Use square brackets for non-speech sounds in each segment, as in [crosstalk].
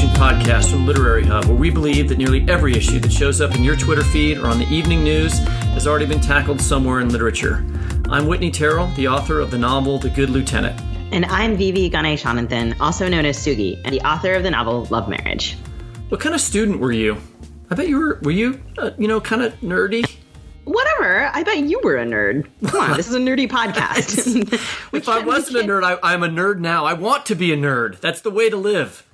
Fiction podcast from Literary Hub, where we believe that nearly every issue that shows up in your Twitter feed or on the evening news has already been tackled somewhere in literature. I'm Whitney Terrell, the author of the novel The Good Lieutenant. And I'm Vivi Ganeshananthan, also known as Sugi, and the author of the novel Love Marriage. What kind of student were you? I bet you were, were you, uh, you know, kind of nerdy? Whatever. I bet you were a nerd. Come on, this is a nerdy [laughs] podcast. if I wasn't a nerd, I, I'm a nerd now. I want to be a nerd. That's the way to live.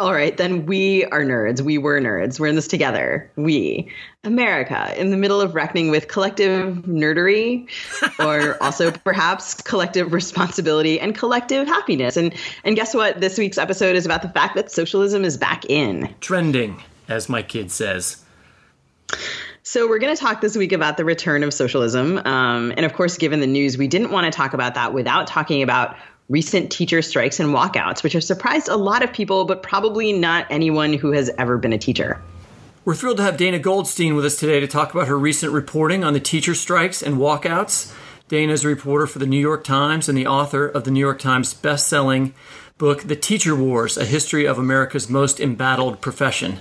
All right, then we are nerds. We were nerds. We're in this together. We, America, in the middle of reckoning with collective nerdery, [laughs] or also perhaps collective responsibility and collective happiness. And and guess what? This week's episode is about the fact that socialism is back in. Trending, as my kid says. So, we're going to talk this week about the return of socialism. Um, and of course, given the news, we didn't want to talk about that without talking about recent teacher strikes and walkouts, which have surprised a lot of people, but probably not anyone who has ever been a teacher. We're thrilled to have Dana Goldstein with us today to talk about her recent reporting on the teacher strikes and walkouts. Dana is a reporter for the New York Times and the author of the New York Times best-selling book The Teacher Wars: A History of America's Most Embattled Profession.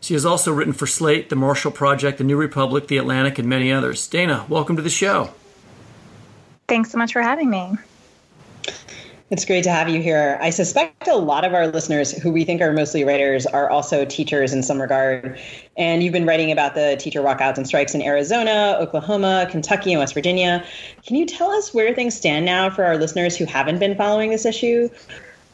She has also written for Slate, The Marshall Project, The New Republic, The Atlantic, and many others. Dana, welcome to the show. Thanks so much for having me. It's great to have you here. I suspect a lot of our listeners, who we think are mostly writers, are also teachers in some regard. And you've been writing about the teacher walkouts and strikes in Arizona, Oklahoma, Kentucky, and West Virginia. Can you tell us where things stand now for our listeners who haven't been following this issue?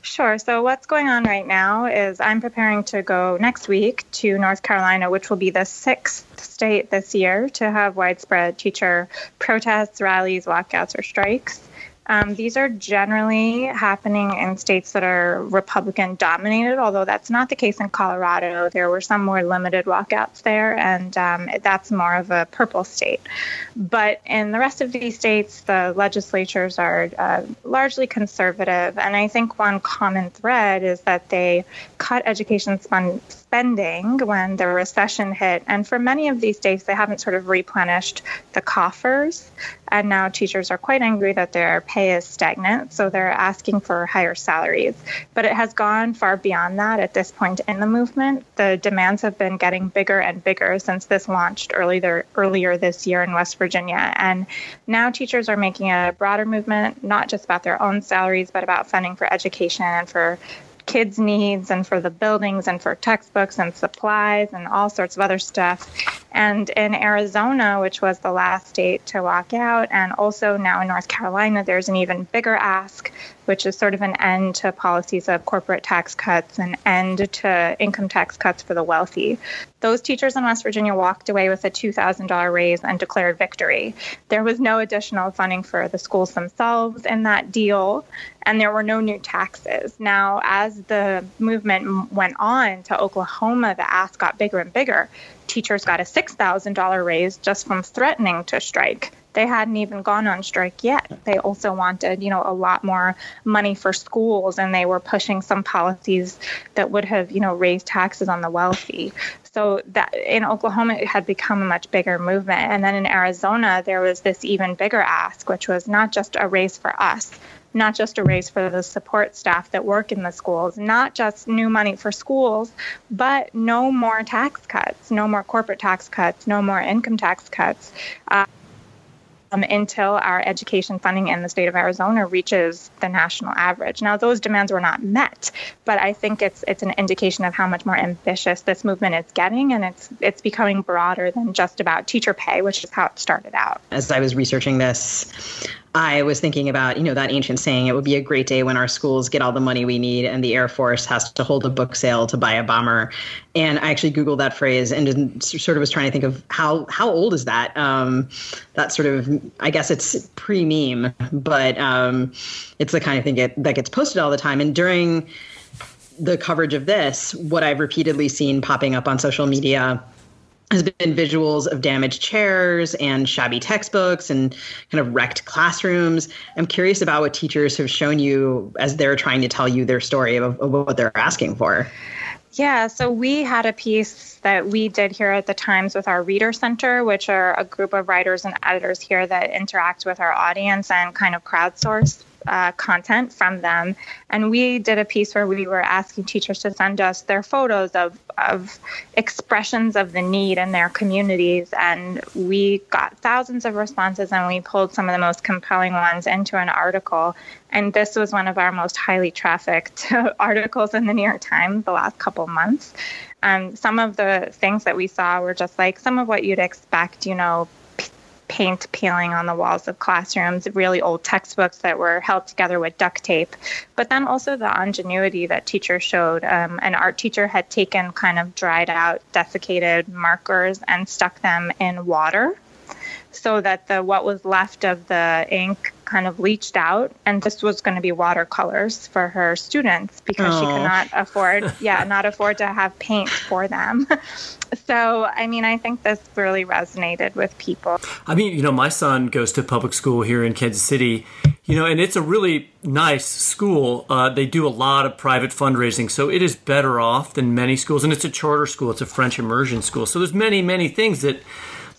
Sure. So, what's going on right now is I'm preparing to go next week to North Carolina, which will be the sixth state this year to have widespread teacher protests, rallies, walkouts, or strikes. Um, these are generally happening in states that are Republican dominated, although that's not the case in Colorado. There were some more limited walkouts there, and um, that's more of a purple state. But in the rest of these states, the legislatures are uh, largely conservative, and I think one common thread is that they cut education spending when the recession hit. And for many of these states, they haven't sort of replenished the coffers. And now teachers are quite angry that their pay is stagnant, so they're asking for higher salaries. But it has gone far beyond that at this point in the movement. The demands have been getting bigger and bigger since this launched earlier earlier this year in West Virginia. And now teachers are making a broader movement, not just about their own salaries, but about funding for education and for kids' needs and for the buildings and for textbooks and supplies and all sorts of other stuff. And in Arizona, which was the last state to walk out, and also now in North Carolina, there's an even bigger ask, which is sort of an end to policies of corporate tax cuts and end to income tax cuts for the wealthy. Those teachers in West Virginia walked away with a $2,000 raise and declared victory. There was no additional funding for the schools themselves in that deal, and there were no new taxes. Now, as the movement went on to Oklahoma, the ask got bigger and bigger teachers got a $6,000 raise just from threatening to strike. They hadn't even gone on strike yet. They also wanted, you know, a lot more money for schools and they were pushing some policies that would have, you know, raised taxes on the wealthy. So that in Oklahoma it had become a much bigger movement. And then in Arizona there was this even bigger ask, which was not just a raise for us, not just a raise for the support staff that work in the schools, not just new money for schools, but no more tax cuts, no more corporate tax cuts, no more income tax cuts. Um, until our education funding in the state of Arizona reaches the national average. Now, those demands were not met, but I think it's it's an indication of how much more ambitious this movement is getting, and it's it's becoming broader than just about teacher pay, which is how it started out. As I was researching this, I was thinking about, you know, that ancient saying, it would be a great day when our schools get all the money we need and the Air Force has to hold a book sale to buy a bomber. And I actually Googled that phrase and sort of was trying to think of how, how old is that? Um, that sort of, I guess it's pre meme, but um, it's the kind of thing get, that gets posted all the time. And during the coverage of this, what I've repeatedly seen popping up on social media has been visuals of damaged chairs and shabby textbooks and kind of wrecked classrooms. I'm curious about what teachers have shown you as they're trying to tell you their story of, of what they're asking for. Yeah, so we had a piece that we did here at the Times with our Reader Center, which are a group of writers and editors here that interact with our audience and kind of crowdsource uh, content from them. And we did a piece where we were asking teachers to send us their photos of, of expressions of the need in their communities. And we got thousands of responses and we pulled some of the most compelling ones into an article. And this was one of our most highly trafficked [laughs] articles in the New York Times the last couple months. Um, some of the things that we saw were just like some of what you'd expect, you know, paint peeling on the walls of classrooms, really old textbooks that were held together with duct tape, but then also the ingenuity that teachers showed. Um, an art teacher had taken kind of dried out, desiccated markers and stuck them in water so that the what was left of the ink kind of leached out and this was going to be watercolors for her students because she could not afford [laughs] yeah not afford to have paint for them. [laughs] So i mean i think this really resonated with people. I mean you know my son goes to public school here in kansas city you know and it's a really nice school. Uh, they do a lot of private fundraising so it is better off than many schools and it's a charter school it's a french immersion school. So there's many many things that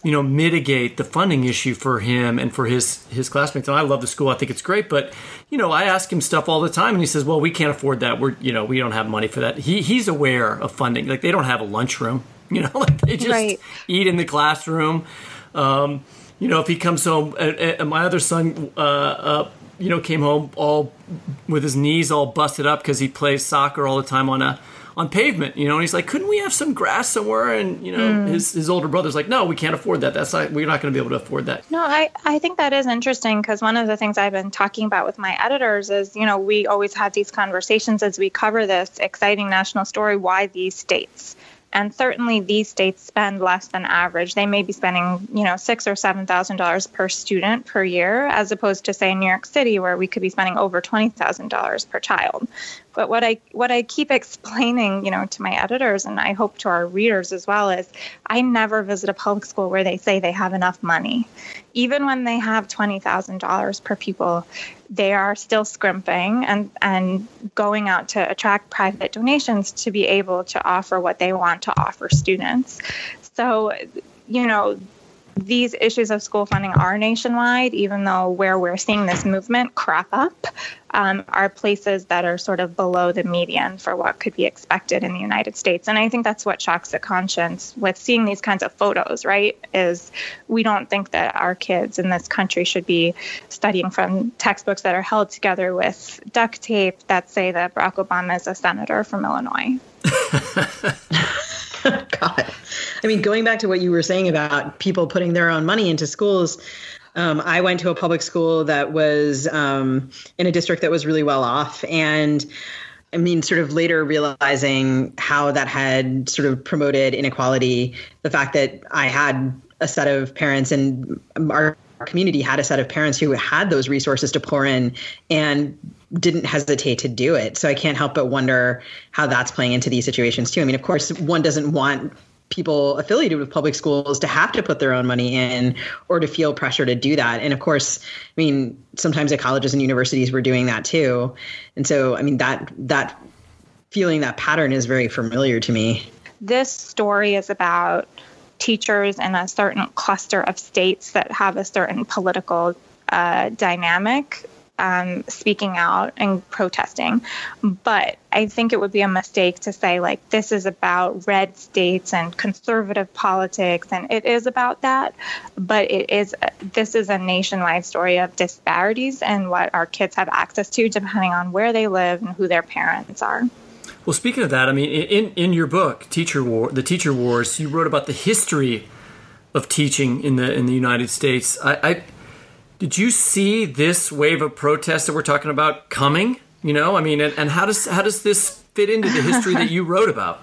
you know mitigate the funding issue for him and for his his classmates. And i love the school. I think it's great. But you know i ask him stuff all the time and he says well we can't afford that. We're you know we don't have money for that. He he's aware of funding. Like they don't have a lunchroom [laughs] you know like they just right. eat in the classroom. Um, you know if he comes home and, my other son uh, uh, you know came home all with his knees all busted up because he plays soccer all the time on a on pavement, you know. And he's like, couldn't we have some grass somewhere? And you know, mm. his his older brother's like, no, we can't afford that. That's not we're not going to be able to afford that. No, I I think that is interesting because one of the things I've been talking about with my editors is, you know, we always have these conversations as we cover this exciting national story. Why these states? and certainly these states spend less than average. They may be spending, you know, six or seven thousand dollars per student per year, as opposed to say New York City, where we could be spending over twenty thousand dollars per child. But what I what I keep explaining, you know, to my editors and I hope to our readers as well is I never visit a public school where they say they have enough money. Even when they have twenty thousand dollars per pupil, they are still scrimping and, and going out to attract private donations to be able to offer what they want to offer students. So, you know, these issues of school funding are nationwide, even though where we're seeing this movement crop up um, are places that are sort of below the median for what could be expected in the United States. And I think that's what shocks the conscience with seeing these kinds of photos, right? Is we don't think that our kids in this country should be studying from textbooks that are held together with duct tape that say that Barack Obama is a senator from Illinois. [laughs] [laughs] God. I mean, going back to what you were saying about people putting their own money into schools, um, I went to a public school that was um, in a district that was really well off. And I mean, sort of later realizing how that had sort of promoted inequality, the fact that I had a set of parents and our community had a set of parents who had those resources to pour in and didn't hesitate to do it. So I can't help but wonder how that's playing into these situations too. I mean, of course, one doesn't want people affiliated with public schools to have to put their own money in or to feel pressure to do that. And of course, I mean, sometimes at colleges and universities we're doing that too. And so, I mean, that that feeling that pattern is very familiar to me. This story is about teachers in a certain cluster of states that have a certain political uh, dynamic um, speaking out and protesting. But I think it would be a mistake to say, like, this is about red states and conservative politics, and it is about that. But it is, this is a nationwide story of disparities and what our kids have access to depending on where they live and who their parents are. Well, speaking of that, I mean, in, in your book, Teacher War, The Teacher Wars, you wrote about the history of teaching in the in the United States. I, I did you see this wave of protests that we're talking about coming? You know, I mean, and, and how does how does this fit into the history that you [laughs] wrote about?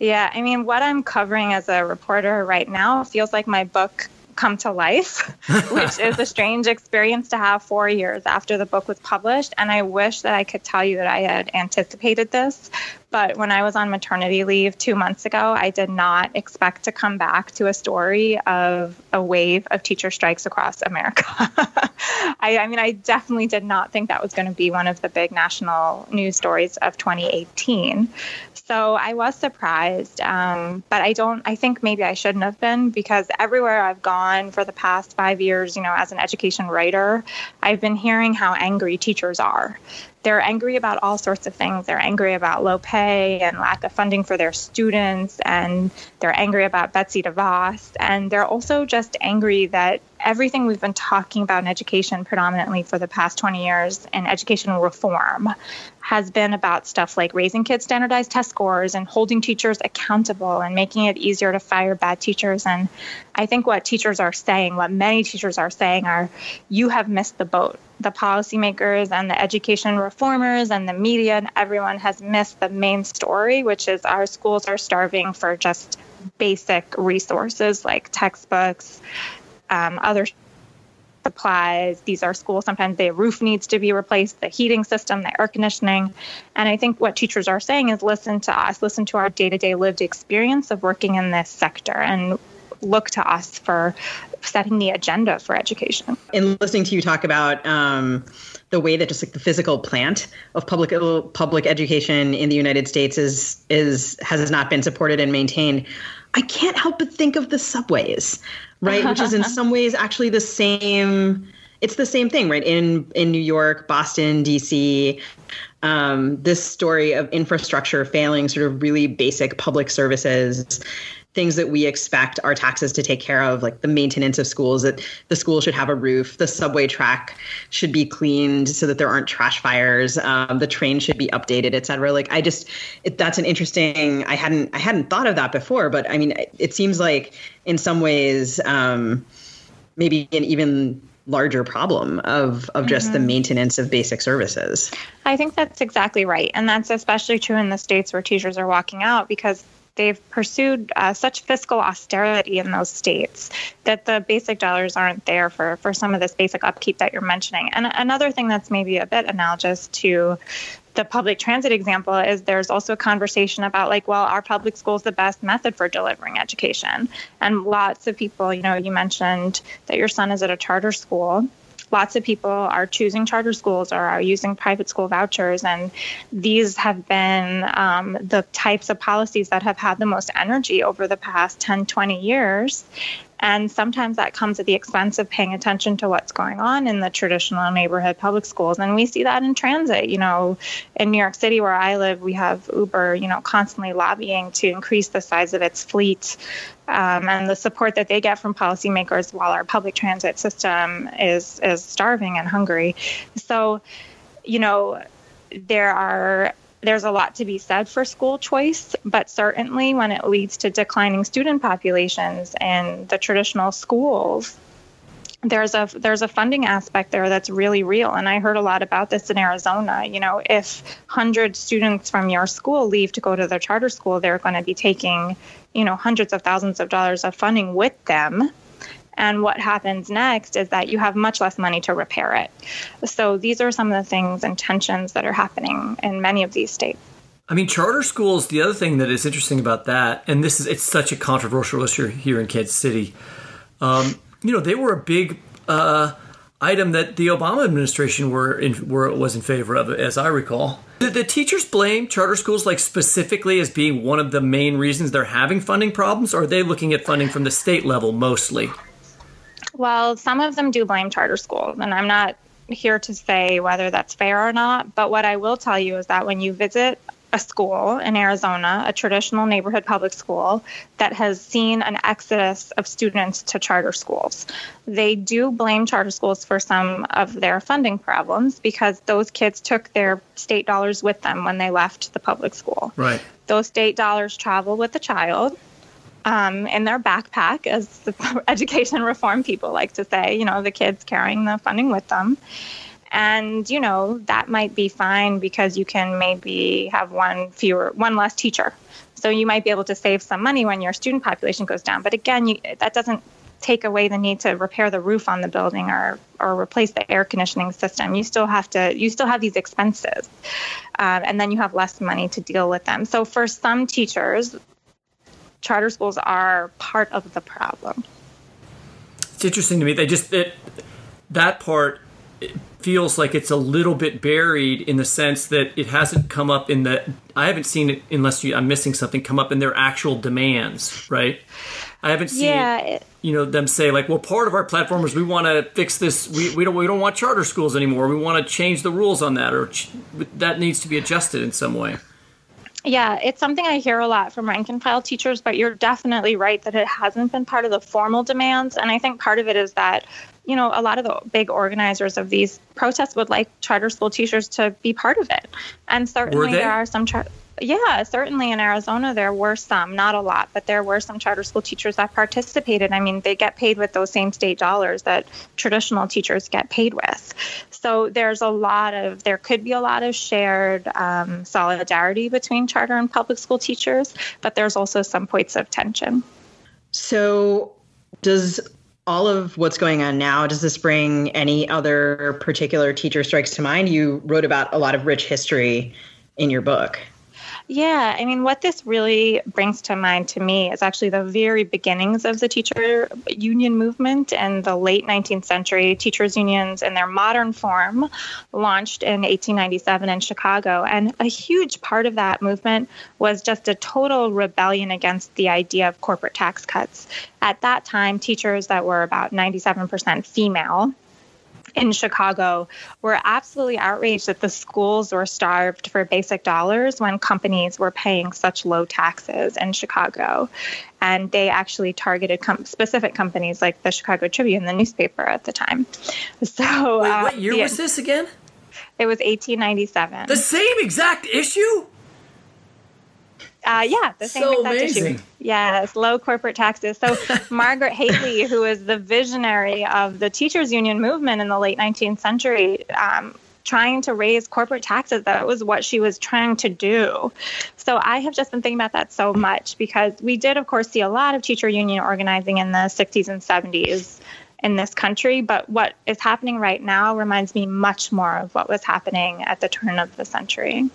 Yeah, I mean, what I'm covering as a reporter right now feels like my book come to life, [laughs] which is a strange experience to have four years after the book was published. And I wish that I could tell you that I had anticipated this, But when I was on maternity leave two months ago, I did not expect to come back to a story of a wave of teacher strikes across America. [laughs] I, I, mean, I definitely did not think that was going to be one of the big national news stories of 2018. So I was surprised, um, but I don't. I think maybe I shouldn't have been because everywhere I've gone for the past five years, you know, as an education writer, I've been hearing how angry teachers are they're angry about all sorts of things. They're angry about low pay and lack of funding for their students, and they're angry about Betsy DeVos, and they're also just angry that everything we've been talking about in education predominantly for the past 20 years in educational reform has been about stuff like raising kids standardized test scores and holding teachers accountable and making it easier to fire bad teachers. And i think what teachers are saying what many teachers are saying are you have missed the boat. The policymakers and the education reformers and the media and everyone has missed the main story which is our schools are starving for just basic resources like textbooks um, other supplies. These are schools. Sometimes the roof needs to be replaced, the heating system, the air conditioning. And I think what teachers are saying is listen to us, listen to our day to day lived experience of working in this sector, and look to us for setting the agenda for education. In listening to you talk about um, the way that just like the physical plant of public public education in the United States is is has not been supported and maintained, I can't help but think of the subways right? Which is in some ways actually the same. It's the same thing, right? In in New York, Boston, D.C. Um, this story of infrastructure failing, sort of really basic public services, things that we expect our taxes to take care of, like the maintenance of schools, that the school should have a roof, the subway track should be cleaned so that there aren't trash fires, um, the train should be updated, et cetera. Like I just, it, that's an interesting. I hadn't, I hadn't thought of that before, but I mean, it seems like in some ways, um, maybe an even larger problem of of just mm-hmm. the maintenance of basic services. I think that's exactly right. And that's especially true in the states where teachers are walking out because they've pursued uh, such fiscal austerity in those states that the basic dollars aren't there for, for some of this basic upkeep that you're mentioning. And another thing that's maybe a bit analogous to the public transit example is there's also a conversation about like well our public school is the best method for delivering education and lots of people you know you mentioned that your son is at a charter school lots of people are choosing charter schools or are using private school vouchers. And these have been um, the types of policies that have had the most energy over the past 10, 20 years. And sometimes that comes at the expense of paying attention to what's going on in the traditional neighborhood public schools. And we see that in transit. You know, in New York City, where I live, we have Uber, you know, constantly lobbying to increase the size of its fleet um, and the support that they get from policymakers while our public transit system is, is starving and hungry. So, you know, there are there's a lot to be said for school choice, but certainly when it leads to declining student populations in the traditional schools, there's a there's a funding aspect there that's really real. And i heard a lot about this in arizona. You know if 100 students from your school leave to go to their charter school they're going to be taking you know hundreds of thousands of dollars of funding with them and what happens next is that you have much less money to repair it. So these are some of the things and tensions that are happening in many of these states. I mean, charter schools, the other thing that is interesting about that, and this is, it's such a controversial issue here in Kansas City. Um, you know, they were a big uh, item that the Obama administration were in, were was in favor of, as I recall. Did the teachers blame charter schools like specifically as being one of the main reasons they're having funding problems, or are they looking at funding from the state level mostly? Well, some of them do blame charter schools, and I'm not here to say whether that's fair or not. But what I will tell you is that when you visit a school in Arizona, a traditional neighborhood public school that has seen an exodus of students to charter schools. They do blame charter schools for some of their funding problems because those kids took their state dollars with them when they left the public school. Right. Those state dollars travel with the child um, in their backpack, as the [laughs] education reform people like to say, you know, the kids carrying the funding with them. And, you know, that might be fine because you can maybe have one fewer, one less teacher. So you might be able to save some money when your student population goes down. But again, you, that doesn't take away the need to repair the roof on the building or or replace the air conditioning system. You still have to you still have these expenses, um, and then you have less money to deal with them. So for some teachers, charter schools are part of the problem. It's interesting to me. They just it, that part feels like it's a little bit buried in the sense that it hasn't come up in the I haven't seen it unless you, I'm missing something come up in their actual demands, right? I haven't seen yeah, it, you know them say like, well, part of our platform is we want to fix this. We, we don't we don't want charter schools anymore. We want to change the rules on that, or ch- that needs to be adjusted in some way. Yeah, it's something I hear a lot from rank and file teachers, but you're definitely right that it hasn't been part of the formal demands. And I think part of it is that you know, a lot of the big organizers of these protests would like charter school teachers to be part of it. And certainly there are some yeah, certainly in Arizona there were some, not a lot, but there were some charter school teachers that participated. I mean, they get paid with those same state dollars that traditional teachers get paid with. So there's a lot of, there could be a lot of shared um, solidarity between charter and public school teachers, but there's also some points of tension. So does all of what's going on now, does this bring any other particular teacher strikes to mind? You wrote about a lot of rich history in your book. Yeah, I mean, what this really brings to mind to me is actually the very beginnings of the teacher union movement and the late 19th century. Teachers' unions, in their modern form, launched in 1897 in Chicago. And a huge part of that movement was just a total rebellion against the idea of corporate tax cuts. At that time, teachers that were about 97% female in Chicago were absolutely outraged that the schools were starved for basic dollars when companies were paying such low taxes in Chicago. And they actually targeted com- specific companies like the Chicago Tribune, the newspaper at the time. So, Wait, what uh, year the, was this again? It was 1897. The same exact issue? Uh, yeah, the same so exact amazing. issue. Yes, low corporate taxes. So [laughs] Margaret Haley, who was the visionary of the teachers union movement in the late 19th century, um, trying to raise corporate taxes. That was what she was trying to do. So I have just been thinking about that so much because we did, of course, see a lot of teacher union organizing in the 60s and 70s in this country. But what is happening right now reminds me much more of what was happening at the turn of the century.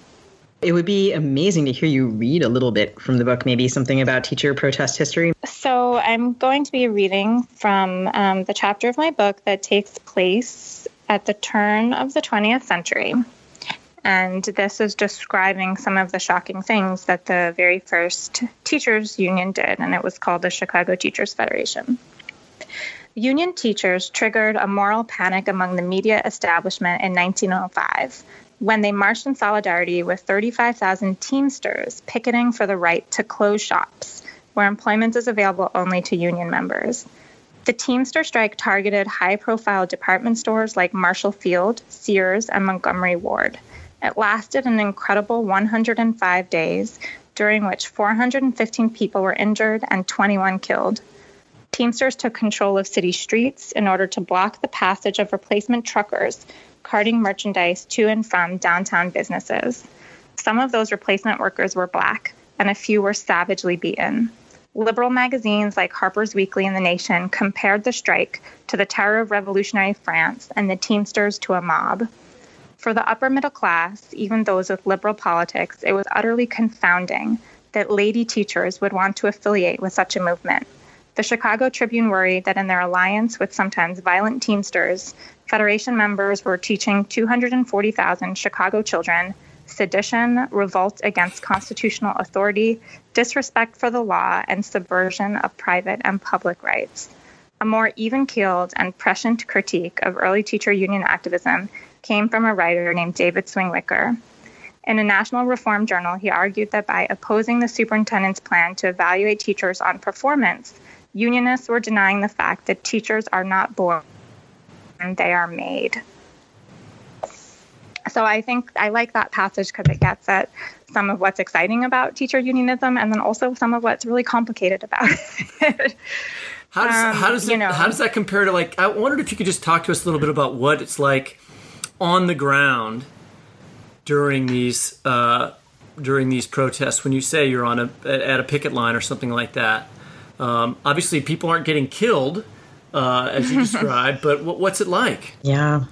It would be amazing to hear you read a little bit from the book, maybe something about teacher protest history. So, I'm going to be reading from um, the chapter of my book that takes place at the turn of the 20th century. And this is describing some of the shocking things that the very first teachers' union did, and it was called the Chicago Teachers Federation. Union teachers triggered a moral panic among the media establishment in 1905 when they marched in solidarity with 35,000 Teamsters picketing for the right to close shops where employment is available only to union members. The Teamster strike targeted high profile department stores like Marshall Field, Sears, and Montgomery Ward. It lasted an incredible 105 days, during which 415 people were injured and 21 killed. Teamsters took control of city streets in order to block the passage of replacement truckers carting merchandise to and from downtown businesses. Some of those replacement workers were black, and a few were savagely beaten. Liberal magazines like Harper's Weekly and The Nation compared the strike to the terror of revolutionary France and the Teamsters to a mob. For the upper middle class, even those with liberal politics, it was utterly confounding that lady teachers would want to affiliate with such a movement. The Chicago Tribune worried that in their alliance with sometimes violent Teamsters, Federation members were teaching 240,000 Chicago children sedition, revolt against constitutional authority, disrespect for the law, and subversion of private and public rights. A more even keeled and prescient critique of early teacher union activism came from a writer named David Swingwicker. In a national reform journal, he argued that by opposing the superintendent's plan to evaluate teachers on performance, unionists were denying the fact that teachers are not born they are made. So I think I like that passage because it gets at some of what's exciting about teacher unionism and then also some of what's really complicated about [laughs] it. How does, um, how, does it, you know, how does that compare to like I wondered if you could just talk to us a little bit about what it's like on the ground during these uh, during these protests when you say you're on a at a picket line or something like that. Um, obviously, people aren't getting killed uh, as you [laughs] described. but what's it like? Yeah.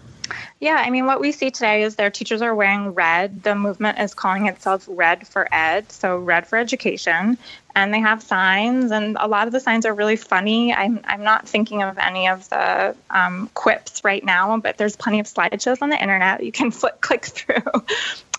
Yeah, I mean, what we see today is their teachers are wearing red. The movement is calling itself Red for Ed, so Red for Education. And they have signs, and a lot of the signs are really funny. I'm, I'm not thinking of any of the um, quips right now, but there's plenty of slideshows on the internet you can [laughs] flip, click through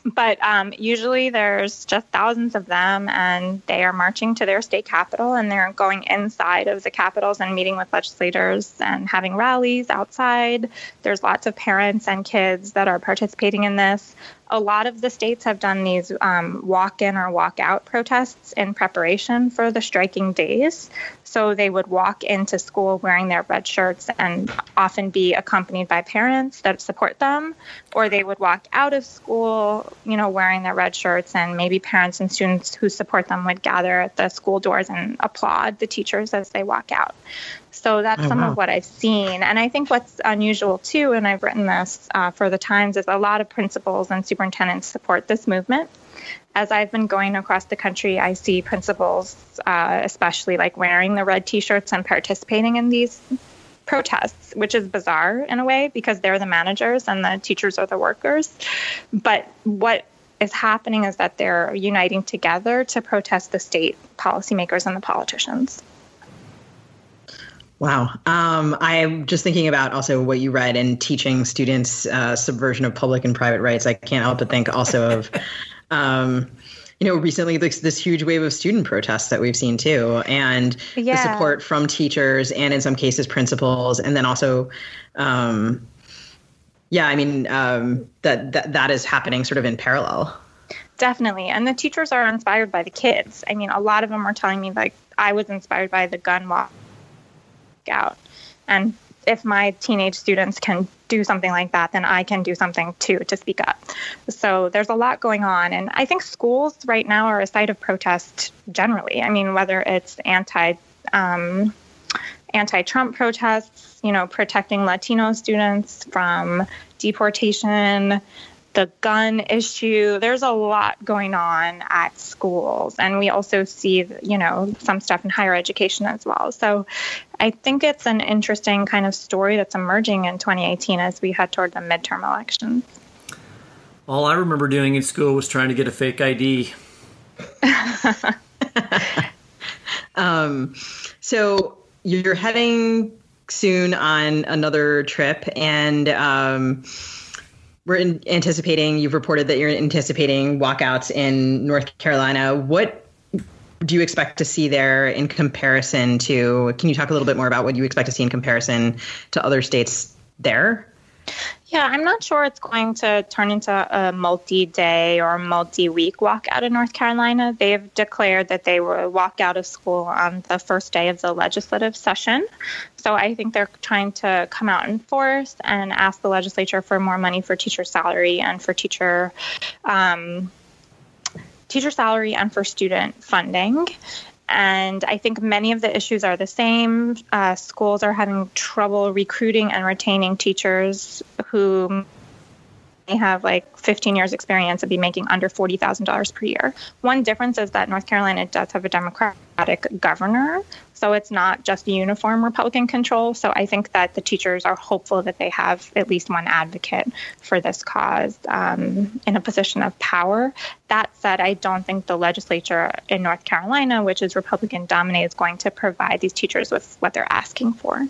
but um, usually there's just thousands of them, and they are marching to their state capital, and they're going inside of the capitals and meeting with legislators and having rallies outside. There's lots of parents and kids that are participating in this a lot of the states have done these um, walk in or walk out protests in preparation for the striking days. So they would walk into school wearing their red shirts and often be accompanied by parents that support them, or they would walk out of school, you know, wearing their red shirts, and maybe parents and students who support them would gather at the school doors and applaud the teachers as they walk out. So that's oh, some wow. of what I've seen. And I think what's unusual too, and I've written this uh, for the Times, is a lot of principals and superintendents support this movement. As I've been going across the country, I see principals, uh, especially like wearing the red t shirts and participating in these protests, which is bizarre in a way because they're the managers and the teachers are the workers. But what is happening is that they're uniting together to protest the state policymakers and the politicians. Wow. Um, I'm just thinking about also what you read in teaching students uh, subversion of public and private rights. I can't help but think also of, [laughs] um, you know, recently this, this huge wave of student protests that we've seen too, and yeah. the support from teachers and in some cases principals, and then also, um, yeah, I mean um, that, that that is happening sort of in parallel. Definitely, and the teachers are inspired by the kids. I mean, a lot of them are telling me like I was inspired by the gun walk out. And if my teenage students can do something like that, then I can do something too to speak up. So there's a lot going on. And I think schools right now are a site of protest generally. I mean, whether it's anti um, anti Trump protests, you know, protecting Latino students from deportation, the gun issue. There's a lot going on at schools. And we also see, you know, some stuff in higher education as well. So I think it's an interesting kind of story that's emerging in 2018 as we head toward the midterm elections. All I remember doing in school was trying to get a fake ID. [laughs] um, so you're heading soon on another trip, and um, we're in, anticipating. You've reported that you're anticipating walkouts in North Carolina. What do you expect to see there in comparison to? Can you talk a little bit more about what you expect to see in comparison to other states there? Yeah, I'm not sure it's going to turn into a multi day or multi week walkout in North Carolina. They've declared that they will walk out of school on the first day of the legislative session. So I think they're trying to come out in force and ask the legislature for more money for teacher salary and for teacher. Um, teacher salary and for student funding. And I think many of the issues are the same. Uh, schools are having trouble recruiting and retaining teachers who have like 15 years experience and be making under $40,000 per year. One difference is that North Carolina does have a Democratic governor, so it's not just uniform Republican control. So I think that the teachers are hopeful that they have at least one advocate for this cause um, in a position of power. That said, I don't think the legislature in North Carolina, which is Republican dominated, is going to provide these teachers with what they're asking for.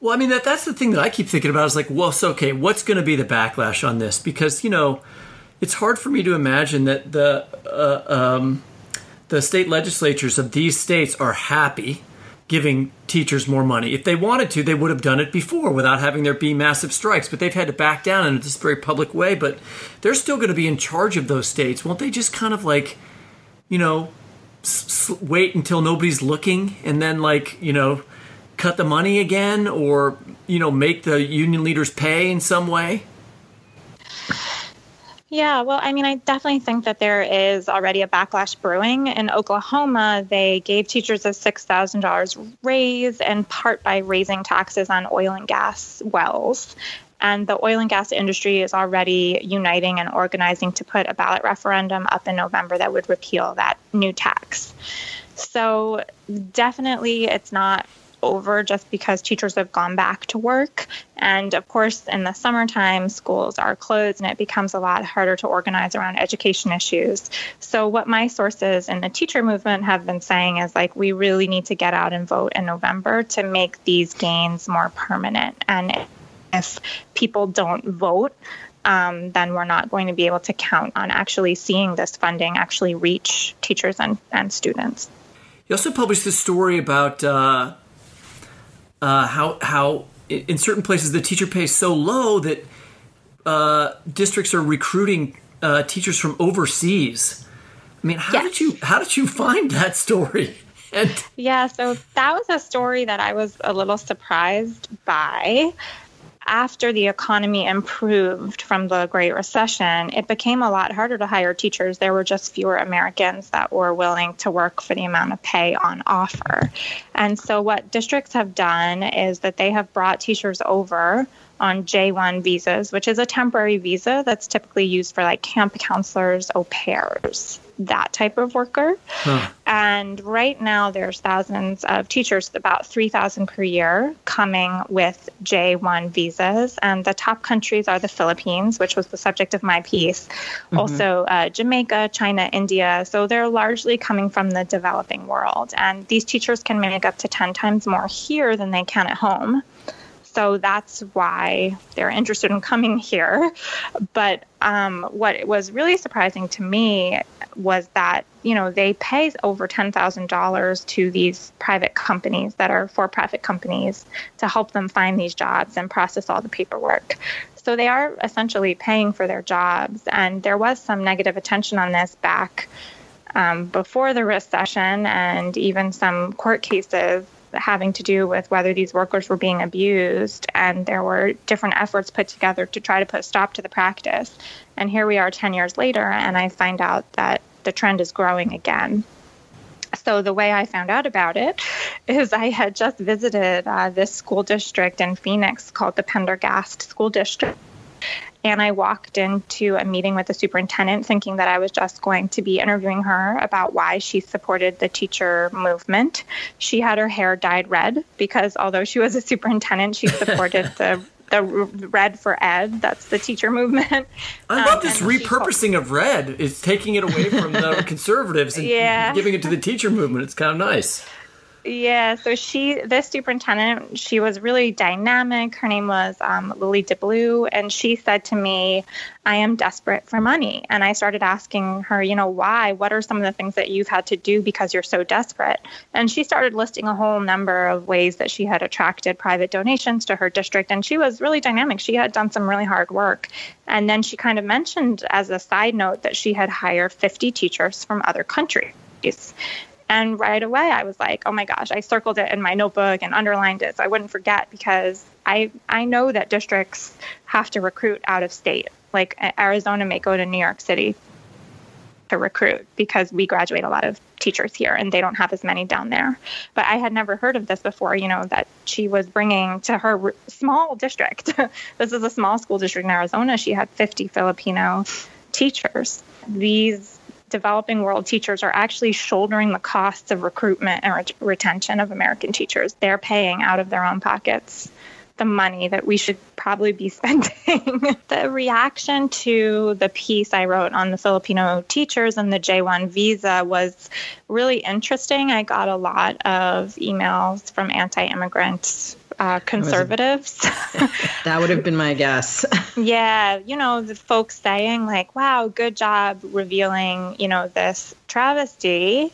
Well, I mean that that's the thing that I keep thinking about is like, well, so okay, what's going to be the backlash on this? Because you know, it's hard for me to imagine that the uh, um, the state legislatures of these states are happy giving teachers more money. If they wanted to, they would have done it before without having there be massive strikes, but they've had to back down in this very public way. But they're still going to be in charge of those states. Won't they just kind of like, you know, s- wait until nobody's looking and then, like, you know, cut the money again or, you know, make the union leaders pay in some way? Yeah, well, I mean, I definitely think that there is already a backlash brewing. In Oklahoma, they gave teachers a $6,000 raise, in part by raising taxes on oil and gas wells. And the oil and gas industry is already uniting and organizing to put a ballot referendum up in November that would repeal that new tax. So, definitely, it's not over just because teachers have gone back to work. And of course, in the summertime, schools are closed and it becomes a lot harder to organize around education issues. So, what my sources in the teacher movement have been saying is like, we really need to get out and vote in November to make these gains more permanent. And if people don't vote, um, then we're not going to be able to count on actually seeing this funding actually reach teachers and, and students. You also published this story about uh, uh, how how in certain places the teacher pay is so low that uh, districts are recruiting uh, teachers from overseas. I mean, how did you how did you find that story? [laughs] And- yeah, so that was a story that I was a little surprised by after the economy improved from the Great Recession, it became a lot harder to hire teachers. There were just fewer Americans that were willing to work for the amount of pay on offer. And so, what districts have done is that they have brought teachers over on J1 visas, which is a temporary visa that's typically used for like camp counselors, au pairs, that type of worker. Huh. And right now, there's thousands of teachers, about 3,000 per year, coming with J1 visas. And the top countries are the Philippines, which was the subject of my piece, mm-hmm. also uh, Jamaica, China, India. So they're largely coming from the developing world. And these teachers can make up to 10 times more here than they can at home so that's why they're interested in coming here. But um, what was really surprising to me was that you know they pay over ten thousand dollars to these private companies that are for-profit companies to help them find these jobs and process all the paperwork. So they are essentially paying for their jobs, and there was some negative attention on this back. Um, before the recession, and even some court cases having to do with whether these workers were being abused. And there were different efforts put together to try to put a stop to the practice. And here we are 10 years later, and I find out that the trend is growing again. So, the way I found out about it [laughs] is I had just visited uh, this school district in Phoenix called the Pendergast School District and I walked into a meeting with the superintendent thinking that I was just going to be interviewing her about why she supported the teacher movement. She had her hair dyed red because although she was a superintendent, she [laughs] supported the the red for ed. That's the teacher movement. I love um, this repurposing of red. It's taking it away from the [laughs] conservatives and yeah. giving it to the teacher movement. It's kind of nice. Yeah, so she, this superintendent, she was really dynamic. Her name was um, Lily DeBlieux, and she said to me, I am desperate for money. And I started asking her, you know, why? What are some of the things that you've had to do because you're so desperate? And she started listing a whole number of ways that she had attracted private donations to her district. And she was really dynamic. She had done some really hard work. And then she kind of mentioned as a side note that she had hired 50 teachers from other countries. And right away, I was like, oh my gosh, I circled it in my notebook and underlined it so I wouldn't forget because I, I know that districts have to recruit out of state. Like Arizona may go to New York City to recruit because we graduate a lot of teachers here and they don't have as many down there. But I had never heard of this before, you know, that she was bringing to her small district. [laughs] this is a small school district in Arizona. She had 50 Filipino teachers. These developing world teachers are actually shouldering the costs of recruitment and re- retention of American teachers. They're paying out of their own pockets the money that we should probably be [laughs] spending. the reaction to the piece I wrote on the Filipino teachers and the J1 visa was really interesting. I got a lot of emails from anti immigrant uh, conservatives. [laughs] that would have been my guess. [laughs] yeah, you know, the folks saying like, "Wow, good job revealing, you know, this travesty."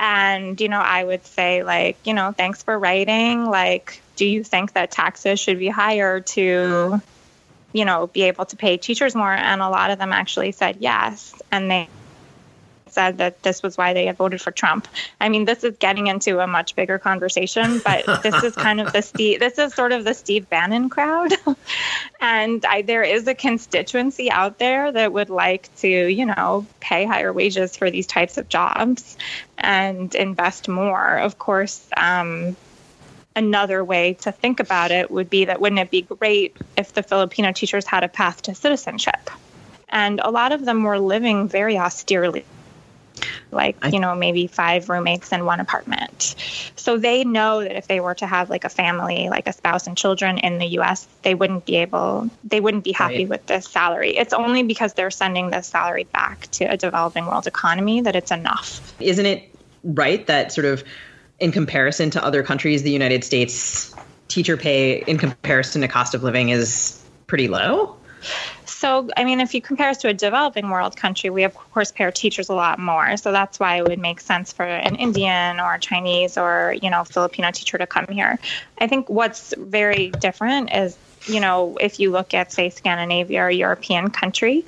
And, you know, I would say like, you know, thanks for writing. Like, do you think that taxes should be higher to you know, be able to pay teachers more and a lot of them actually said yes and they said that this was why they had voted for Trump. I mean, this is getting into a much bigger conversation, but [laughs] this is kind of the Steve, this is sort of the Steve Bannon crowd. [laughs] and I, there is a constituency out there that would like to, you know, pay higher wages for these types of jobs and invest more. Of course, um, another way to think about it would be that wouldn't it be great if the Filipino teachers had a path to citizenship? And a lot of them were living very austerely like I, you know maybe five roommates in one apartment. So they know that if they were to have like a family like a spouse and children in the us they wouldn't be able they wouldn't be happy right. with this salary. It's only because they're sending this salary back to a developing world economy that it's enough. Isn't it right that sort of in comparison to other countries the united states teacher pay in comparison to cost of living is pretty low so, I mean, if you compare us to a developing world country, we of course pay our teachers a lot more. So that's why it would make sense for an Indian or Chinese or, you know, Filipino teacher to come here. I think what's very different is you know, if you look at, say, Scandinavia or European country,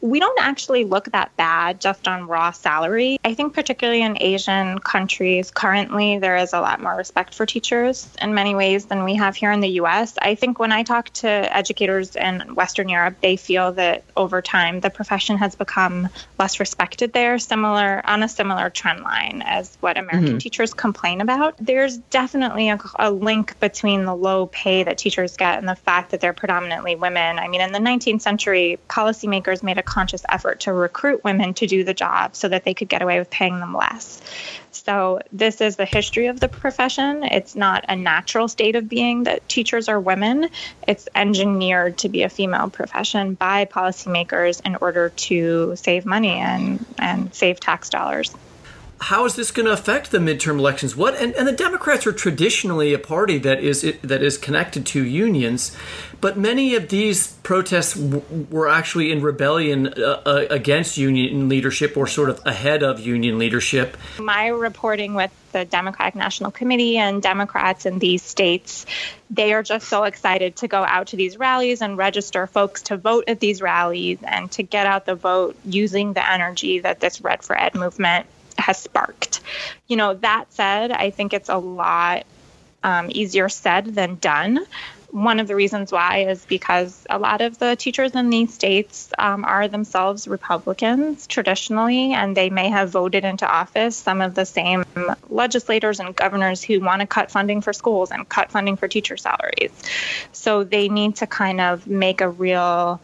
we don't actually look that bad just on raw salary. I think, particularly in Asian countries, currently there is a lot more respect for teachers in many ways than we have here in the US. I think when I talk to educators in Western Europe, they feel that over time the profession has become less respected there, similar on a similar trend line as what American mm-hmm. teachers complain about. There's definitely a, a link between the low pay that teachers get and the fact fact that they're predominantly women. I mean, in the 19th century, policymakers made a conscious effort to recruit women to do the job so that they could get away with paying them less. So, this is the history of the profession. It's not a natural state of being that teachers are women. It's engineered to be a female profession by policymakers in order to save money and, and save tax dollars how is this going to affect the midterm elections? What and, and the Democrats are traditionally a party that is that is connected to unions, but many of these protests w- were actually in rebellion uh, uh, against union leadership or sort of ahead of union leadership. My reporting with the Democratic National Committee and Democrats in these states, they are just so excited to go out to these rallies and register folks to vote at these rallies and to get out the vote using the energy that this Red for Ed movement has sparked. You know, that said, I think it's a lot um, easier said than done. One of the reasons why is because a lot of the teachers in these states um, are themselves Republicans traditionally, and they may have voted into office some of the same legislators and governors who want to cut funding for schools and cut funding for teacher salaries. So they need to kind of make a real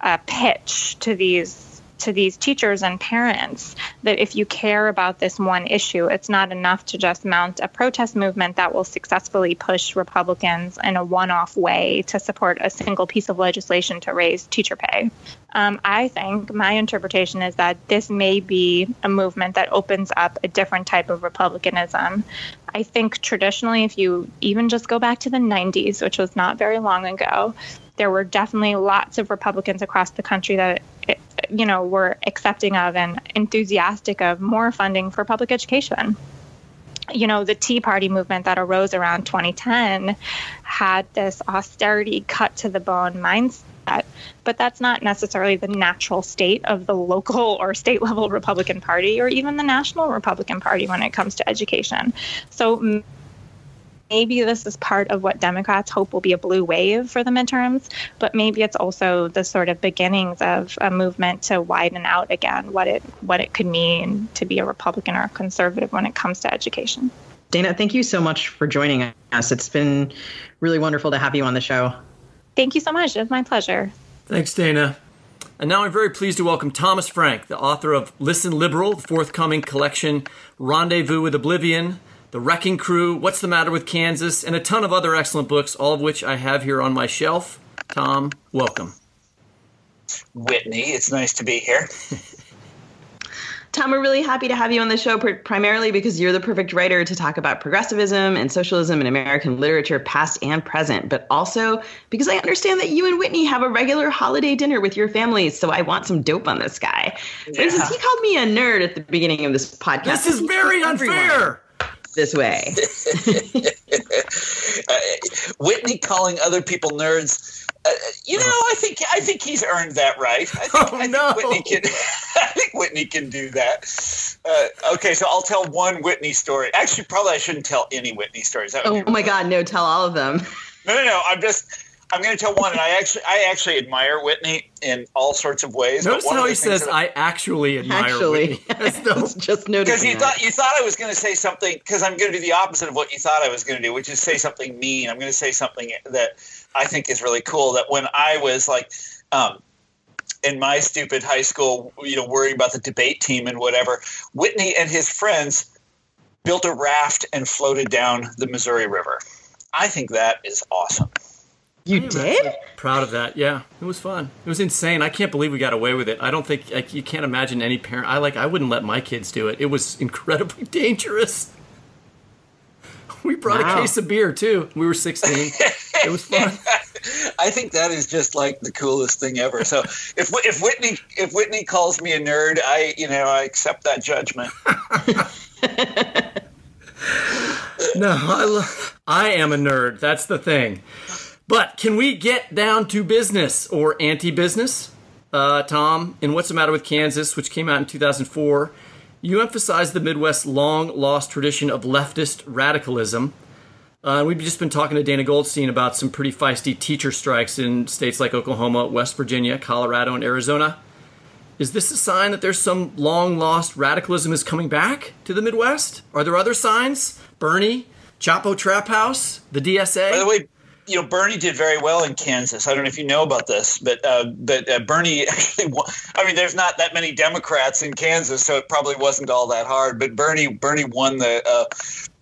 uh, pitch to these to these teachers and parents that if you care about this one issue, it's not enough to just mount a protest movement that will successfully push Republicans in a one off way to support a single piece of legislation to raise teacher pay. Um, I think my interpretation is that this may be a movement that opens up a different type of Republicanism. I think traditionally, if you even just go back to the 90s, which was not very long ago, there were definitely lots of Republicans across the country that you know, were accepting of and enthusiastic of more funding for public education. You know, the Tea Party movement that arose around 2010 had this austerity cut to the bone mindset, but that's not necessarily the natural state of the local or state level Republican Party or even the national Republican Party when it comes to education. So maybe this is part of what Democrats hope will be a blue wave for the midterms, but maybe it's also the sort of beginnings of a movement to widen out again what it what it could mean to be a Republican or a conservative when it comes to education. Dana, thank you so much for joining us. It's been really wonderful to have you on the show. Thank you so much. It's my pleasure. Thanks, Dana. And now I'm very pleased to welcome Thomas Frank, the author of Listen Liberal, the forthcoming collection Rendezvous with Oblivion, the Wrecking Crew, What's the Matter with Kansas, and a ton of other excellent books, all of which I have here on my shelf. Tom, welcome. Whitney, it's nice to be here. [laughs] Tom, we're really happy to have you on the show, primarily because you're the perfect writer to talk about progressivism and socialism in American literature, past and present, but also because I understand that you and Whitney have a regular holiday dinner with your families. So I want some dope on this guy. Yeah. instance, he called me a nerd at the beginning of this podcast. This is very unfair this way. [laughs] [laughs] uh, Whitney calling other people nerds. Uh, you know, I think I think he's earned that right. I think, oh, I no. Whitney can. [laughs] I think Whitney can do that. Uh, okay, so I'll tell one Whitney story. Actually, probably I shouldn't tell any Whitney stories. Oh my God, no! Tell all of them. No, no, no. I'm just I'm going to tell one, and I actually, I actually admire Whitney in all sorts of ways. Notice how he says, "I actually admire actually, Whitney." [laughs] just noticing because you thought you thought I was going to say something. Because I'm going to do the opposite of what you thought I was going to do, which is say something mean. I'm going to say something that I think is really cool. That when I was like, um, in my stupid high school, you know, worrying about the debate team and whatever. Whitney and his friends built a raft and floated down the Missouri River. I think that is awesome. You did? Proud of that. Yeah, it was fun. It was insane. I can't believe we got away with it. I don't think like you can't imagine any parent. I like. I wouldn't let my kids do it. It was incredibly [laughs] dangerous. We brought wow. a case of beer too. We were 16. it was fun. [laughs] I think that is just like the coolest thing ever. So if if Whitney if Whitney calls me a nerd, I you know I accept that judgment. [laughs] no, I, I am a nerd. That's the thing. But can we get down to business or anti business? Uh, Tom, in What's the Matter with Kansas, which came out in 2004, you emphasize the Midwest's long lost tradition of leftist radicalism. Uh, we've just been talking to Dana Goldstein about some pretty feisty teacher strikes in states like Oklahoma, West Virginia, Colorado, and Arizona. Is this a sign that there's some long lost radicalism is coming back to the Midwest? Are there other signs? Bernie, Chapo Trap House, the DSA? By the way, you know Bernie did very well in Kansas. I don't know if you know about this, but uh, but uh, Bernie [laughs] actually. Won. I mean, there's not that many Democrats in Kansas, so it probably wasn't all that hard. But Bernie Bernie won the uh,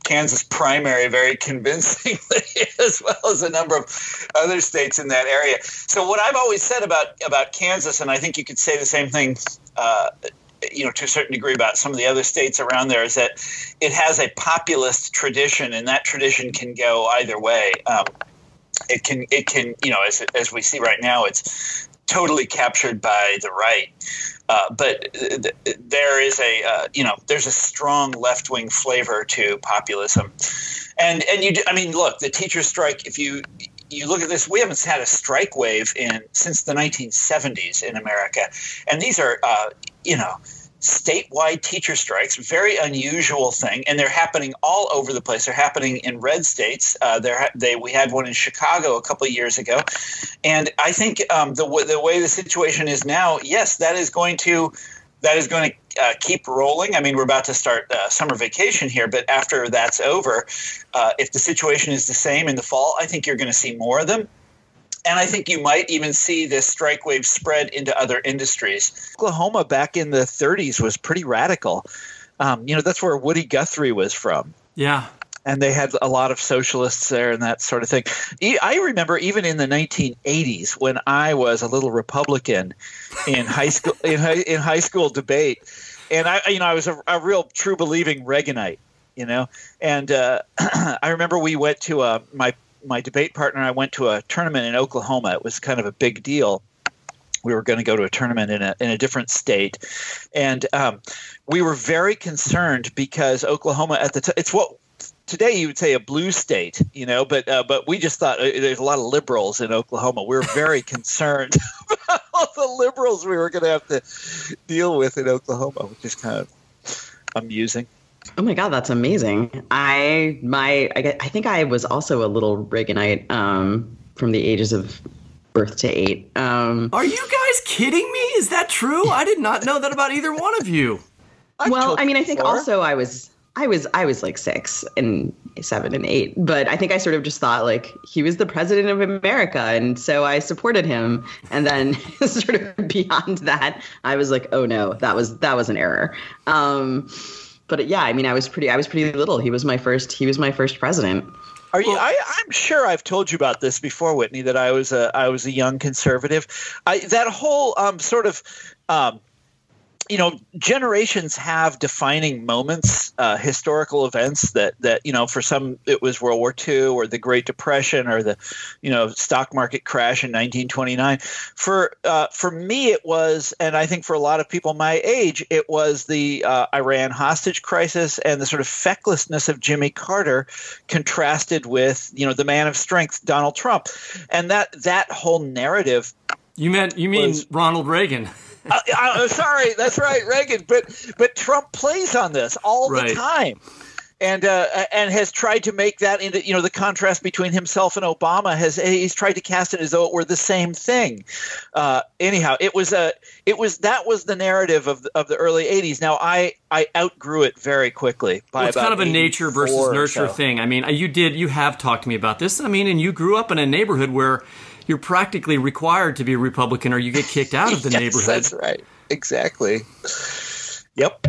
Kansas primary very [laughs] convincingly, as well as a number of other states in that area. So what I've always said about about Kansas, and I think you could say the same thing. Uh, you know, to a certain degree, about some of the other states around there, is that it has a populist tradition, and that tradition can go either way. Um, it can it can you know as as we see right now it's totally captured by the right. Uh, but th- there is a uh, you know there's a strong left wing flavor to populism, and and you do, I mean look the teacher strike if you you look at this we haven't had a strike wave in since the 1970s in America, and these are uh, you know statewide teacher strikes, very unusual thing, and they're happening all over the place. They're happening in red states. Uh, they we had one in Chicago a couple of years ago, and I think um, the the way the situation is now, yes, that is going to that is going to uh, keep rolling. I mean, we're about to start uh, summer vacation here, but after that's over, uh, if the situation is the same in the fall, I think you're going to see more of them. And I think you might even see this strike wave spread into other industries. Oklahoma back in the 30s was pretty radical. Um, you know, that's where Woody Guthrie was from. Yeah. And they had a lot of socialists there and that sort of thing. I remember even in the 1980s when I was a little Republican in high school in high, in high school debate, and I you know I was a, a real true believing Reaganite, you know, and uh, [clears throat] I remember we went to a my my debate partner and I went to a tournament in Oklahoma. It was kind of a big deal. We were going to go to a tournament in a in a different state, and um, we were very concerned because Oklahoma at the time it's what today you would say a blue state, you know, but uh, but we just thought uh, there's a lot of liberals in Oklahoma. We were very [laughs] concerned about all the liberals we were going to have to deal with in Oklahoma, which is kind of amusing. Oh my god, that's amazing! I my I, I think I was also a little Reaganite um, from the ages of birth to eight. Um, Are you guys kidding me? Is that true? I did not know that about either one of you. well, I mean, I think also I was I was I was like six and seven and eight, but I think I sort of just thought like he was the president of America, and so I supported him. And then [laughs] sort of beyond that, I was like, oh no, that was that was an error. Um, but yeah, I mean, I was pretty, I was pretty little. He was my first, he was my first president. Are you? I, am sure I've told you about this before, Whitney. That I was a I was a young conservative. I, that whole um, sort of um, you know, generations have defining moments, uh, historical events that that you know, for some it was World War II or the Great Depression or the, you know, stock market crash in 1929. For uh, for me, it was, and I think for a lot of people my age, it was the uh, Iran hostage crisis and the sort of fecklessness of Jimmy Carter, contrasted with you know the man of strength Donald Trump, and that that whole narrative. You meant you mean was, Ronald Reagan? [laughs] uh, uh, sorry, that's right, Reagan. But but Trump plays on this all right. the time, and uh, and has tried to make that into you know the contrast between himself and Obama has he's tried to cast it as though it were the same thing. Uh, anyhow, it was a it was that was the narrative of the, of the early '80s. Now I I outgrew it very quickly. By well, it's kind of a nature versus nurture so. thing. I mean, you did you have talked to me about this. I mean, and you grew up in a neighborhood where you're practically required to be a Republican or you get kicked out of the [laughs] yes, neighborhood. That's right. Exactly. Yep.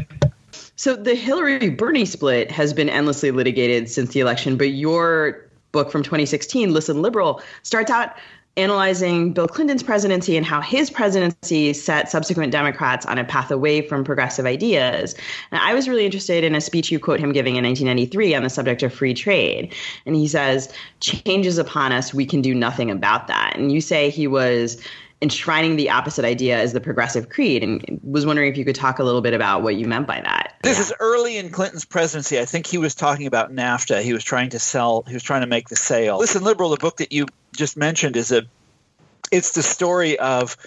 So the Hillary Bernie split has been endlessly litigated since the election, but your book from 2016, Listen Liberal, starts out analyzing Bill Clinton's presidency and how his presidency set subsequent Democrats on a path away from progressive ideas. And I was really interested in a speech you quote him giving in 1993 on the subject of free trade. And he says, Change is upon us. We can do nothing about that. And you say he was enshrining the opposite idea as the progressive creed and was wondering if you could talk a little bit about what you meant by that. This yeah. is early in Clinton's presidency. I think he was talking about NAFTA. He was trying to sell, he was trying to make the sale. Listen, Liberal, the book that you just mentioned is a it's the story of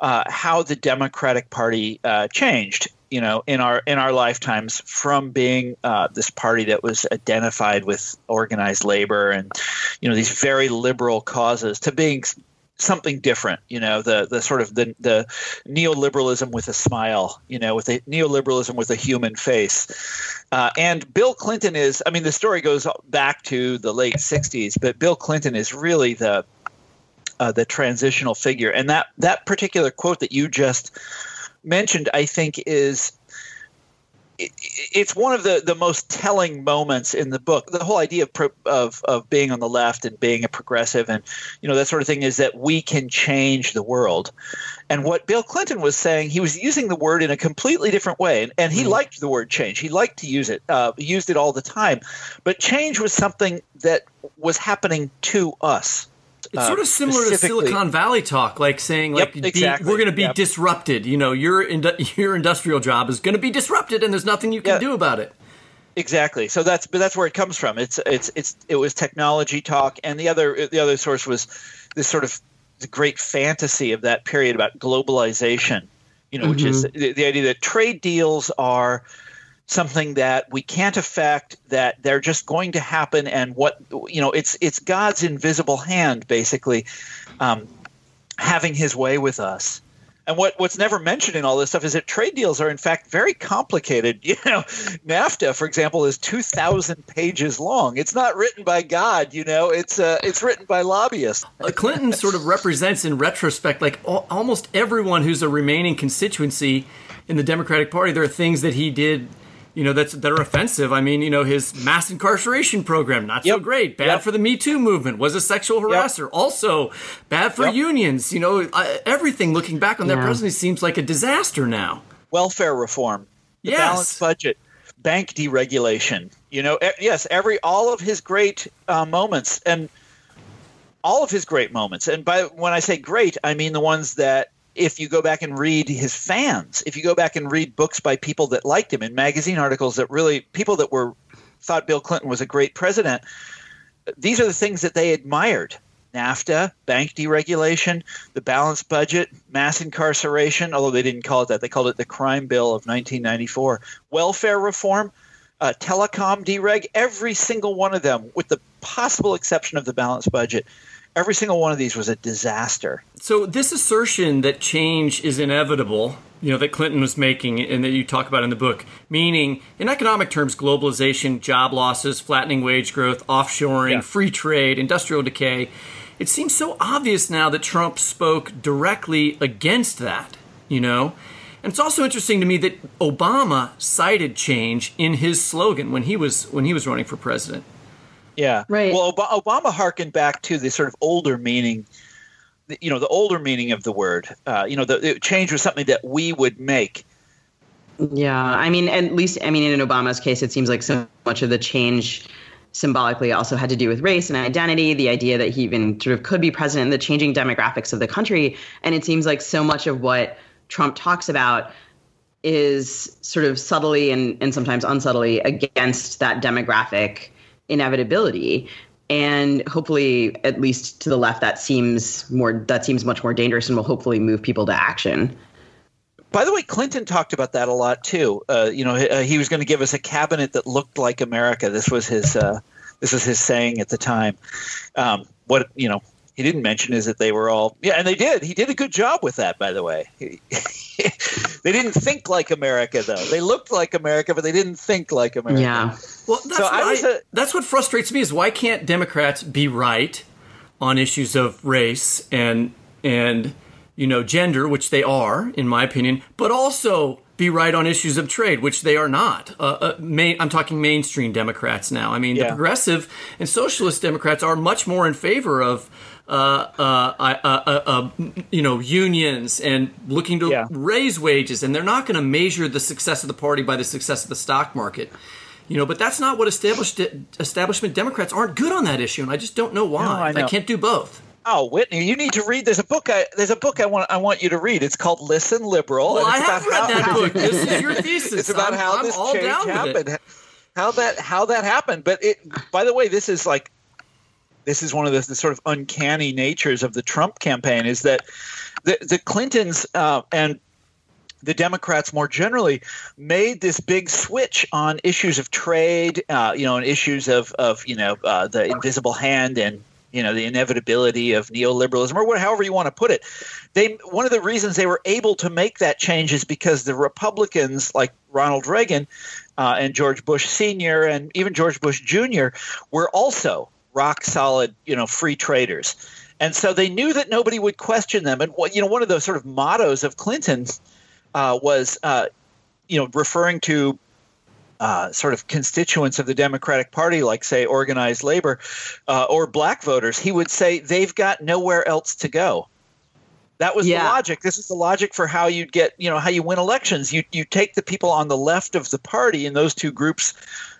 uh, how the Democratic Party uh, changed. You know, in our in our lifetimes, from being uh, this party that was identified with organized labor and you know these very liberal causes, to being something different you know the the sort of the the neoliberalism with a smile you know with a neoliberalism with a human face. Uh, and bill clinton is i mean the story goes back to the late 60s but bill clinton is really the uh, the transitional figure. And that that particular quote that you just mentioned i think is it's one of the, the most telling moments in the book. The whole idea of, pro, of of being on the left and being a progressive and you know that sort of thing is that we can change the world. And what Bill Clinton was saying, he was using the word in a completely different way, and, and he mm liked the word change. He liked to use it, uh, used it all the time. But change was something that was happening to us. It's sort of similar to Silicon Valley talk, like saying like yep, exactly. be, we're going to be yep. disrupted. You know, your [laughs] your industrial job is going to be disrupted, and there's nothing you can do about it. Exactly. So that's but that's where it comes from. It's it's it's it was technology talk, and the other the other source was this sort of the great fantasy of that period about globalization. You know, mm-hmm. which is mm-hmm. the, the idea that trade deals are something that we can't affect that they're just going to happen and what you know it's it's god's invisible hand basically um, having his way with us and what, what's never mentioned in all this stuff is that trade deals are in fact very complicated. [laughs] You know, NAFTA, for example, is two thousand pages long. It's not written by God. You know, it's uh, it's written by lobbyists. Uh, Clinton [laughs] sort of represents, in retrospect, like almost everyone who's a remaining constituency in the Democratic Party. There are things that he did you know that's that are offensive. I mean, you know, his mass incarceration program not yep. so great. Bad yep. for the Me Too movement. Was a sexual harasser. Yep. Also bad for unions. You know, uh, everything. Looking back on that yeah. presidency seems like a disaster now. Welfare reform. The yes. balanced budget. Bank deregulation. You know, yes, every all of his great uh, moments and all of his great moments. And by when I say great, I mean the ones that if you go back and read his fans, if you go back and read books by people that liked him and magazine articles that really people that were thought Bill Clinton was a great president, these are the things that they admired. NAFTA, bank deregulation, the balanced budget, mass incarceration, although they didn't call it that, they called it the crime bill of 1994, welfare reform, uh, telecom dereg, every single one of them, with the possible exception of the balanced budget, every single one of these was a disaster. So this assertion that change is inevitable, you know, that Clinton was making and that you talk about in the book, meaning in economic terms, globalization, job losses, flattening wage growth, offshoring, yeah. free trade, industrial decay. It seems so obvious now that Trump spoke directly against that, you know? And it's also interesting to me that Obama cited change in his slogan when he was when he was running for president. Yeah. Right. Well, Ob- Obama harkened back to the sort of older meaning, you know, the older meaning of the word. Uh, you know, the change was something that we would make. Yeah. I mean, at least, I mean, in Obama's case, it seems like so much of the change symbolically also had to do with race and identity, the idea that he even sort of could be president, the changing demographics of the country. And it seems like so much of what Trump talks about is sort of subtly and, and sometimes unsubtly against that demographic inevitability. And hopefully at least to the left that seems more that seems much more dangerous and will hopefully move people to action. By the way clinton talked about that a lot too. Uh, you know he, uh, he was going to give us a cabinet that looked like america. This was his uh, this was his saying at the time. Um, what you know he didn't mention is that they were all yeah and they did he did a good job with that by the way [laughs] they didn't think like america though they looked like america but they didn't think like america yeah well that's, so what, I, a, that's what frustrates me is why can't democrats be right on issues of race and and you know gender, which they are, in my opinion, but also be right on issues of trade, which they are not. Uh, uh, main, I'm talking mainstream Democrats now. I mean, yeah. the progressive and socialist Democrats are much more in favor of. Uh, uh, uh, uh you know, unions and looking to yeah. raise wages, and they're not going to measure the success of the party by the success of the stock market. You know, but that's not what established establishment Democrats aren't good on that issue, and I just don't know why. No, I, know. I can't do both. Oh, Whitney, you need to read. There's a book. I, there's a book I want. I want you to read. It's called "Listen Liberal." Well, I have read how, that book. [laughs] This is your thesis. It's about I'm, how I'm this change happened. How that how that happened. But it. By the way, this is like, this is one of the, the sort of uncanny natures of the Trump campaign. Is that the the Clintons uh, and the Democrats more generally made this big switch on issues of trade, uh, you know, and issues of, of you know, uh, the invisible hand and you know the inevitability of neoliberalism or however you want to put it they one of the reasons they were able to make that change is because the republicans like ronald reagan uh, and george bush senior and even george bush jr were also rock solid you know free traders and so they knew that nobody would question them and what you know one of the sort of mottos of clinton uh, was uh, you know referring to uh, sort of constituents of the Democratic Party, like say organized labor uh, or black voters, he would say they've got nowhere else to go. That was yeah. the logic. This is the logic for how you get, you know, how you win elections. You you take the people on the left of the party, and those two groups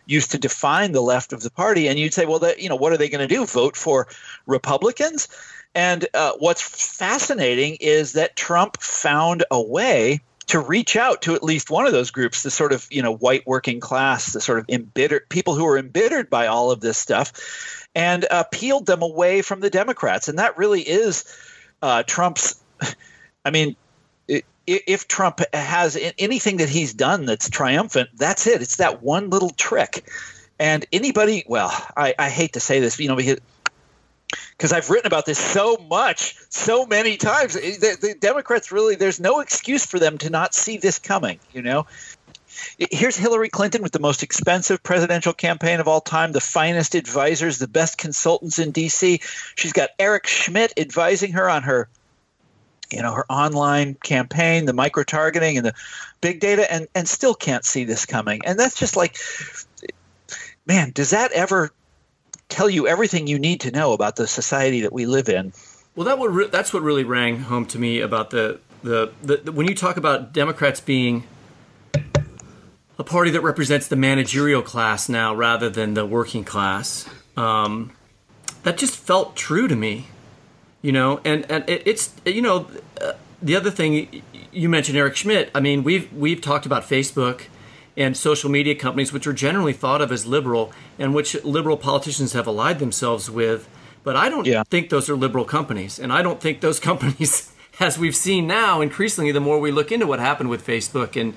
used to define the left of the party, and you'd say, well, that you know, what are they going to do? Vote for Republicans? And uh, what's fascinating is that Trump found a way to reach out to at least one of those groups, the sort of you know white working class, the sort of embittered people who are embittered by all of this stuff, and uh, peeled them away from the Democrats, and that really is uh, Trump's. [laughs] I mean, if Trump has anything that he's done that's triumphant, that's it. It's that one little trick. And anybody, well, I, I hate to say this, you know, because because I've written about this so much, so many times. Eh, the, the, Democrats really, there's no excuse for them to not see this coming, you know? Here's Hillary Clinton with the most expensive presidential campaign of all time, the finest advisors, the best consultants in D.C. She's got Eric Schmidt advising her on her you know her online campaign the micro targeting and the big data and and still can't see this coming and that's just like man does that ever tell you everything you need to know about the society that we live in. Well, that would that's what really rang home to me about the, the, the, the when you talk about Democrats being a party that represents the managerial class now rather than the working class. Um, that just felt true to me, you know. And and it, it's you know uh, the other thing you mentioned Eric Schmidt. I mean we've we've talked about Facebook and social media companies, which are generally thought of as liberal and which liberal politicians have allied themselves with. But I don't yeah. think those are liberal companies. And I don't think those [laughs] companies, as we've seen now increasingly, the more we look into what happened with Facebook and,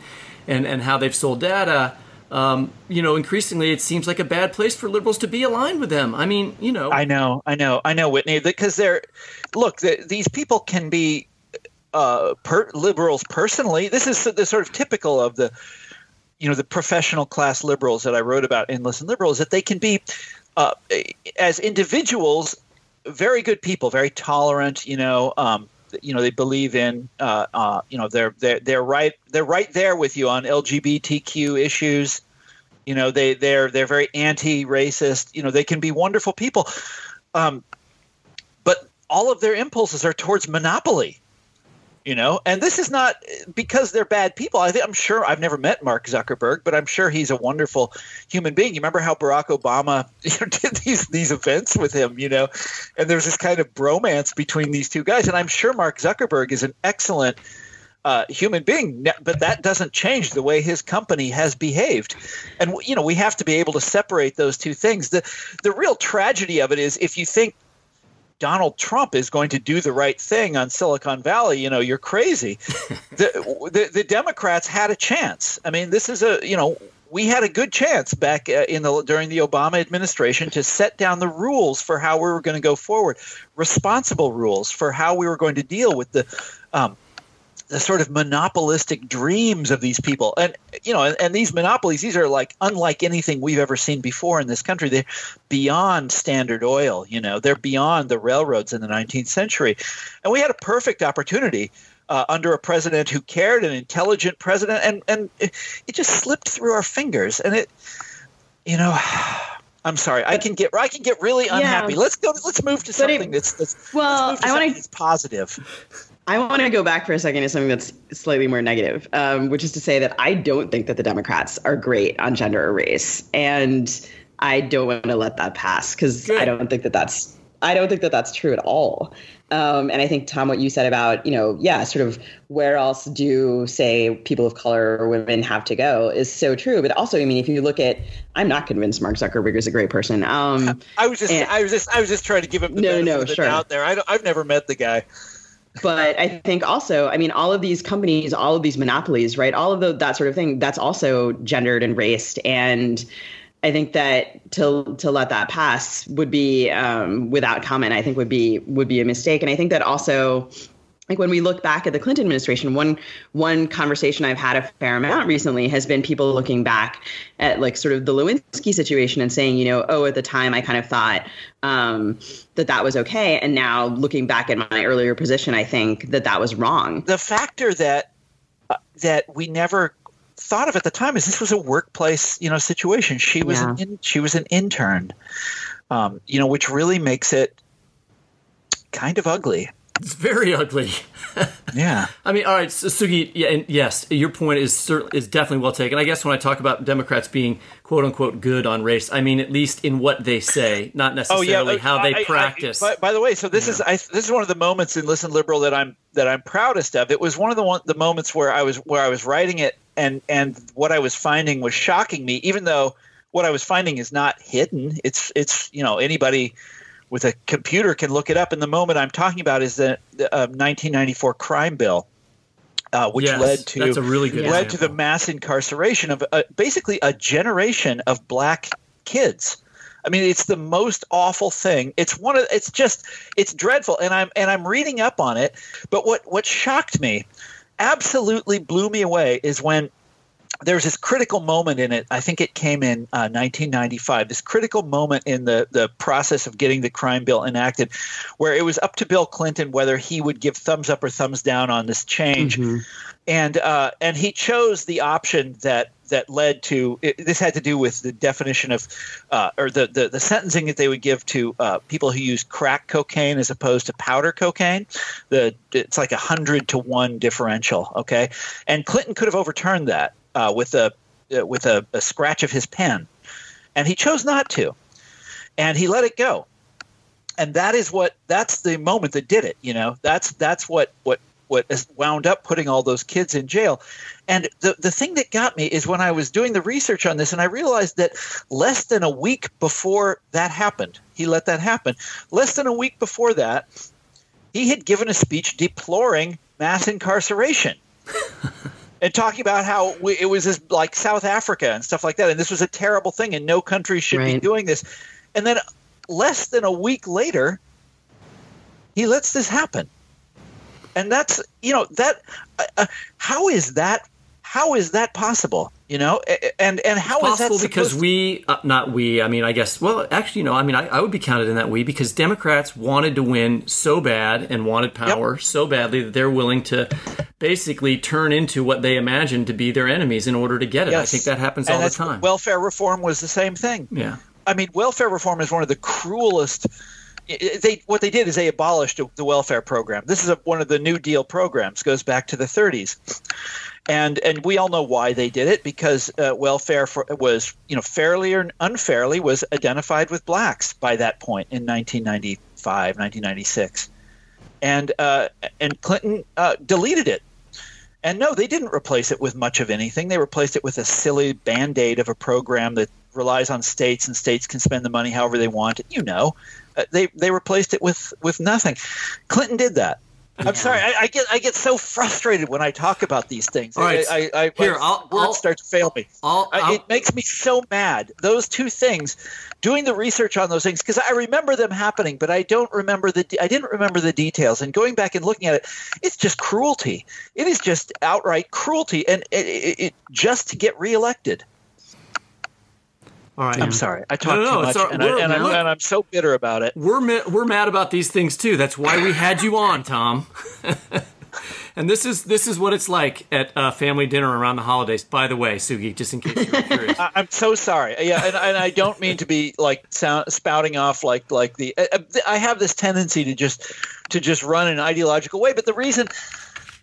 and, and how they've sold data, um, you know, increasingly it seems like a bad place for liberals to be aligned with them. I mean, you know. I know, I know, I know, Whitney, because they're, look, the, these people can be uh, per, liberals personally. This is the sort of typical of the you know the professional class liberals that I wrote about in Listen Liberal is that they can be uh, as individuals very good people, very tolerant. You know, um, you know they believe in uh, uh, you know they're they're they're right they're right there with you on LGBTQ issues. You know they they're they're very anti-racist. You know they can be wonderful people, um, but all of their impulses are towards monopoly you know? And this is not because they're bad people. I think, i'm sure i've never met mark zuckerberg but i'm sure he's a wonderful human being. You remember how barack obama [laughs] you know, did these these events with him you know? And there's this kind of bromance between these two guys. And i'm sure mark zuckerberg is an excellent uh, human being, but that doesn't change the way his company has behaved. And you know, we have to be able to separate those two things. the The real tragedy of it is if you think Donald Trump is going to do the right thing on Silicon Valley, you know, you're crazy. [laughs] the, the, the Democrats had a chance. I mean, this is a you know we had a good chance back uh, in the during the Obama administration to set down the rules for how we were going to go forward, responsible rules for how we were going to deal with the um, the sort of monopolistic dreams of these people and you know and, and, these monopolies these are like unlike anything we've ever seen before in this country they're beyond standard oil you know they're beyond the railroads in the 19th century and we had a perfect opportunity uh, under a president who cared an intelligent president and and it, it just slipped through our fingers and it you know [sighs] I'm sorry. I can get I can get really unhappy. Yeah. Let's go. Let's move to something it, that's, that's well. I want to positive. I want to go back for a second to something that's slightly more negative, um, which is to say that I don't think that the Democrats are great on gender or race, and I don't want to let that pass because I don't think that that's I don't think that that's true at all. Um, and I think Tom, what you said about you know, yeah, sort of where else do say people of color or women have to go is so true. But also, I mean, if you look at, I'm not convinced Mark Zuckerberg is a great person. Um, I was just, and, I was just, I was just trying to give him the no, no, sure. out there. I I've never met the guy but I think also, I mean, all of these companies, all of these monopolies, right? All of the, that sort of thing, that's also gendered and raced. And I think that to to let that pass would be um, without comment. I think would be would be a mistake. And I think that also like when we look back at the Clinton administration, one one conversation I've had a fair amount recently has been people looking back at like sort of the Lewinsky situation and saying, you know, oh, at the time I kind of thought um, that that was okay, and now looking back at my earlier position, I think that that was wrong. The factor that uh, that we never thought of at the time is this was a workplace, you know, situation. She was yeah. an in, she was an intern, um, you know, which really makes it kind of ugly. It's very ugly. [laughs] yeah. I mean, all right, so, Sugi. Yeah, and yes, your point is certainly is definitely well taken. I guess when I talk about Democrats being quote unquote good on race, I mean at least in what they say, not necessarily oh, yeah, uh, how they I, practice. I, by, by, the way, so this yeah. is I, this is one of the moments in Listen Liberal that I'm that I'm proudest of. It was one of the one, the moments where I was where I was writing it, and and what I was finding was shocking me, even though what I was finding is not hidden. It's it's you know anybody with a computer can look it up. And the moment I'm talking about is the, the uh, 1994 crime bill. Uh, which yes, led to that's a really good led example. to the mass incarceration of uh, basically a generation of black kids. I mean, it's the most awful thing. It's one of it's just it's dreadful, and I'm and I'm reading up on it. But what what shocked me, absolutely blew me away, is when there's this critical moment in it. I think it came in uh, 1995. This critical moment in the the process of getting the crime bill enacted, where it was up to Bill Clinton whether he would give thumbs up or thumbs down on this change, mm-hmm. and uh, and he chose the option that that led to it, this had to do with the definition of uh, or the, the, the sentencing that they would give to uh, people who use crack cocaine as opposed to powder cocaine. The it's like a hundred to one differential. Okay, and Clinton could have overturned that uh, with a uh, with a, a scratch of his pen, and he chose not to, and he let it go. And that is what that's the moment that did it. You know, that's that's what what what wound up putting all those kids in jail. And the, the thing that got me is when I was doing the research on this and I realized that less than a week before that happened, he let that happen. Less than a week before that, he had given a speech deploring mass incarceration. [laughs] and talking about how we, it was this, like South Africa and stuff like that, and this was a terrible thing, and no country should right. be doing this. And then less than a week later, he lets this happen, and that's you know that uh, uh how is that how is that possible? You know, and and how it's possible is that because we, uh, not we. I mean, I guess. Well, actually, you know, I mean, I, I, would be counted in that we because Democrats wanted to win so bad and wanted power yep. so badly that they're willing to basically turn into what they imagine to be their enemies in order to get it. Yes. I think that happens and all the time. Welfare reform was the same thing. Yeah. I mean, welfare reform is one of the cruelest they what they did is they abolished the welfare program. This is a, one of the New Deal programs. Goes back to the 30s, and and we all know why they did it because uh, welfare for, was you know fairly or unfairly was identified with blacks by that point in 1995, 1996, and uh, and Clinton uh, deleted it. And no, they didn't replace it with much of anything. They replaced it with a silly band aid of a program that relies on states, and states can spend the money however they want. You know, Uh, they they replaced it with with nothing. Clinton did that, I'm sorry. I, I, get I get so frustrated when I talk about these things. All right. I, I, Here, my I'll- words I'll- start to fail me. I'll, I'll- it makes me so mad. Those two things, doing the research on those things, because I remember them happening, but I don't remember the. I didn't remember the details. And going back and looking at it, it's just cruelty. It is just outright cruelty, and it, it, it just to get reelected. All right. I'm sorry. I talked No, no, too much, and, I, and, I, look- and I'm so bitter about it. We're we're mad about these things too. That's why we had you on, Tom. [laughs] and this is this is what it's like at uh, family dinner around the holidays. By the way, Sugi, just in case you're curious. [laughs] I- I'm so sorry. Yeah, and, and I don't mean to be like sound, spouting off like like the. uh, I have this tendency to just to just run an ideological way, but the reason,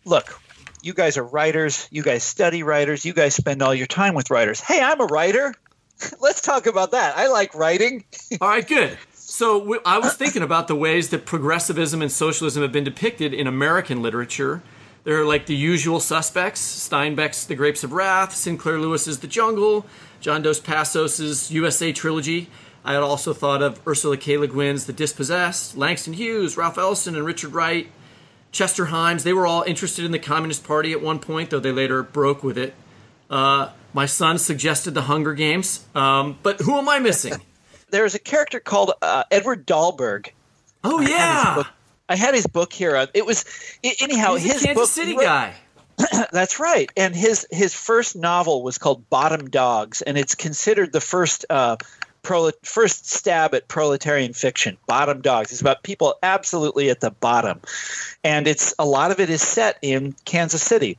look, you guys are writers. You guys study writers. You guys spend all your time with writers. Hey, I'm a writer. [laughs] Let's talk about that. I like writing. [laughs] All right, good. So I was thinking about the ways that progressivism and socialism have been depicted in American literature. There are like the usual suspects: Steinbeck's *The Grapes of Wrath*, Sinclair Lewis's *The Jungle*, John Dos Passos's USA trilogy. I had also thought of Ursula K. Le Guin's *The Dispossessed*, Langston Hughes, Ralph Ellison, and Richard Wright. Chester Himes, they were all interested in the Communist Party at one point, though they later broke with it. Uh, my son suggested the Hunger Games, um, but who am I missing? [laughs] There's a character called uh, Edward Dahlberg. Oh yeah, book- I had his book here. Uh, It was anyhow he's a his Kansas book. City wrote- guy. [clears throat] That's right. And his his first novel was called Bottom Dogs, and it's considered the first uh, first stab at proletarian fiction. Bottom Dogs. It's about people absolutely at the bottom, and it's a lot of it is set in Kansas City.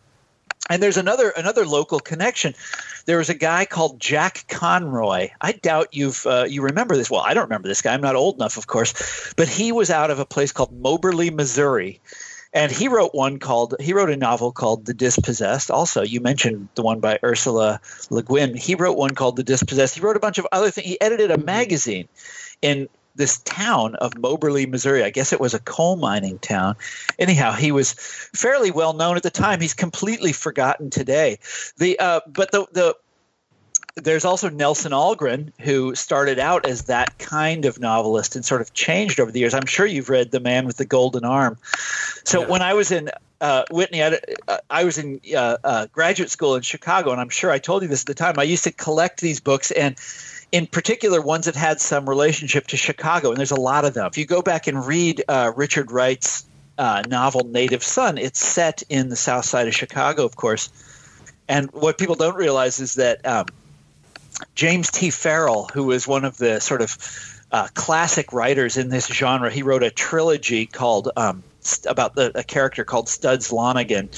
And there's another another local connection. There was a guy called Jack Conroy. I doubt you've uh, you remember this. Well, I don't remember this guy. I'm not old enough, of course, but he was out of a place called Moberly, Missouri, and he wrote one called he wrote a novel called The Dispossessed. Also, you mentioned the one by Ursula Le Guin. He wrote one called The Dispossessed. He wrote a bunch of other things. He edited a magazine in this town of Moberly, Missouri. I guess it was a coal mining town. Anyhow, he was fairly well known at the time. He's completely forgotten today. The uh, but the the there's also Nelson Algren, who started out as that kind of novelist and sort of changed over the years. I'm sure you've read The Man with the Golden Arm. So Yeah. when I was in uh, Whitney, I, I was in uh, uh, graduate school in Chicago, and I'm sure I told you this at the time. I used to collect these books, and in particular, ones that had some relationship to Chicago, and there's a lot of them. If you go back and read uh, Richard Wright's uh, novel Native Son, it's set in the south side of Chicago, of course. And what people don't realize is that um, James T. Farrell, who is one of the sort of uh, classic writers in this genre, he wrote a trilogy called um, about the, a character called Studs Lonigan.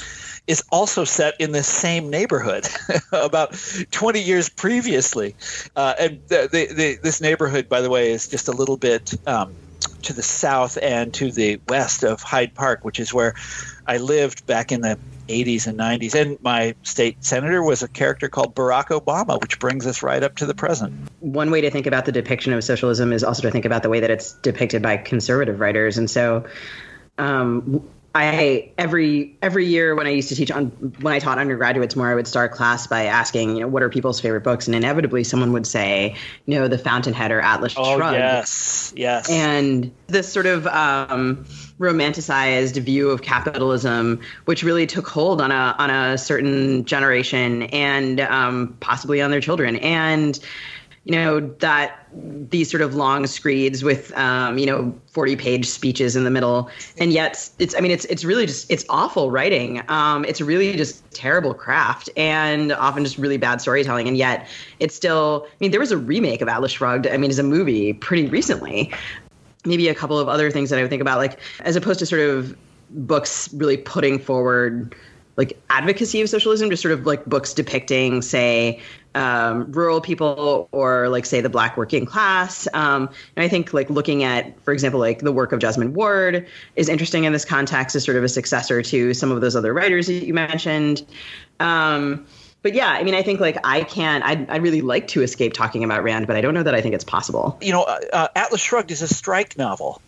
Is also set in the same neighborhood [laughs] about 20 years previously. Uh, and the, the, the, this neighborhood, by the way, is just a little bit um, to the south and to the west of Hyde Park, which is where I lived back in the 80s and 90s. And my state senator was a character called Barack Obama, which brings us right up to the present. one way to think about the depiction of socialism is also to think about the way that it's depicted by conservative writers. And so, um, I every every year when I used to teach on when I taught undergraduates more, I would start class by asking, you know, what are people's favorite books, and inevitably someone would say, you know, The Fountainhead or Atlas Oh, Shrugged. yes. Yes. and this sort of um, romanticized view of capitalism, which really took hold on a on a certain generation and um, possibly on their children, and you know that these sort of long screeds with um, you know 40 page speeches in the middle. And yet it's i mean it's it's really just it's awful writing. Um, it's really just terrible craft and often just really bad storytelling. And yet it's still i mean there was a remake of atlas shrugged i mean as a movie pretty recently. Maybe a couple of other things that I would think about, like as opposed to sort of books really putting forward like advocacy of socialism, just sort of like books depicting, say, um, rural people or like say the black working class. Um, and I think like looking at, for example, like the work of Jesmyn Ward is interesting in this context as sort of a successor to some of those other writers that you mentioned. Um, but yeah, I mean, I think like I can't. I'd, I'd really like to escape talking about Rand, but I don't know that I think it's possible. you know, uh, uh, Atlas Shrugged is a strike novel.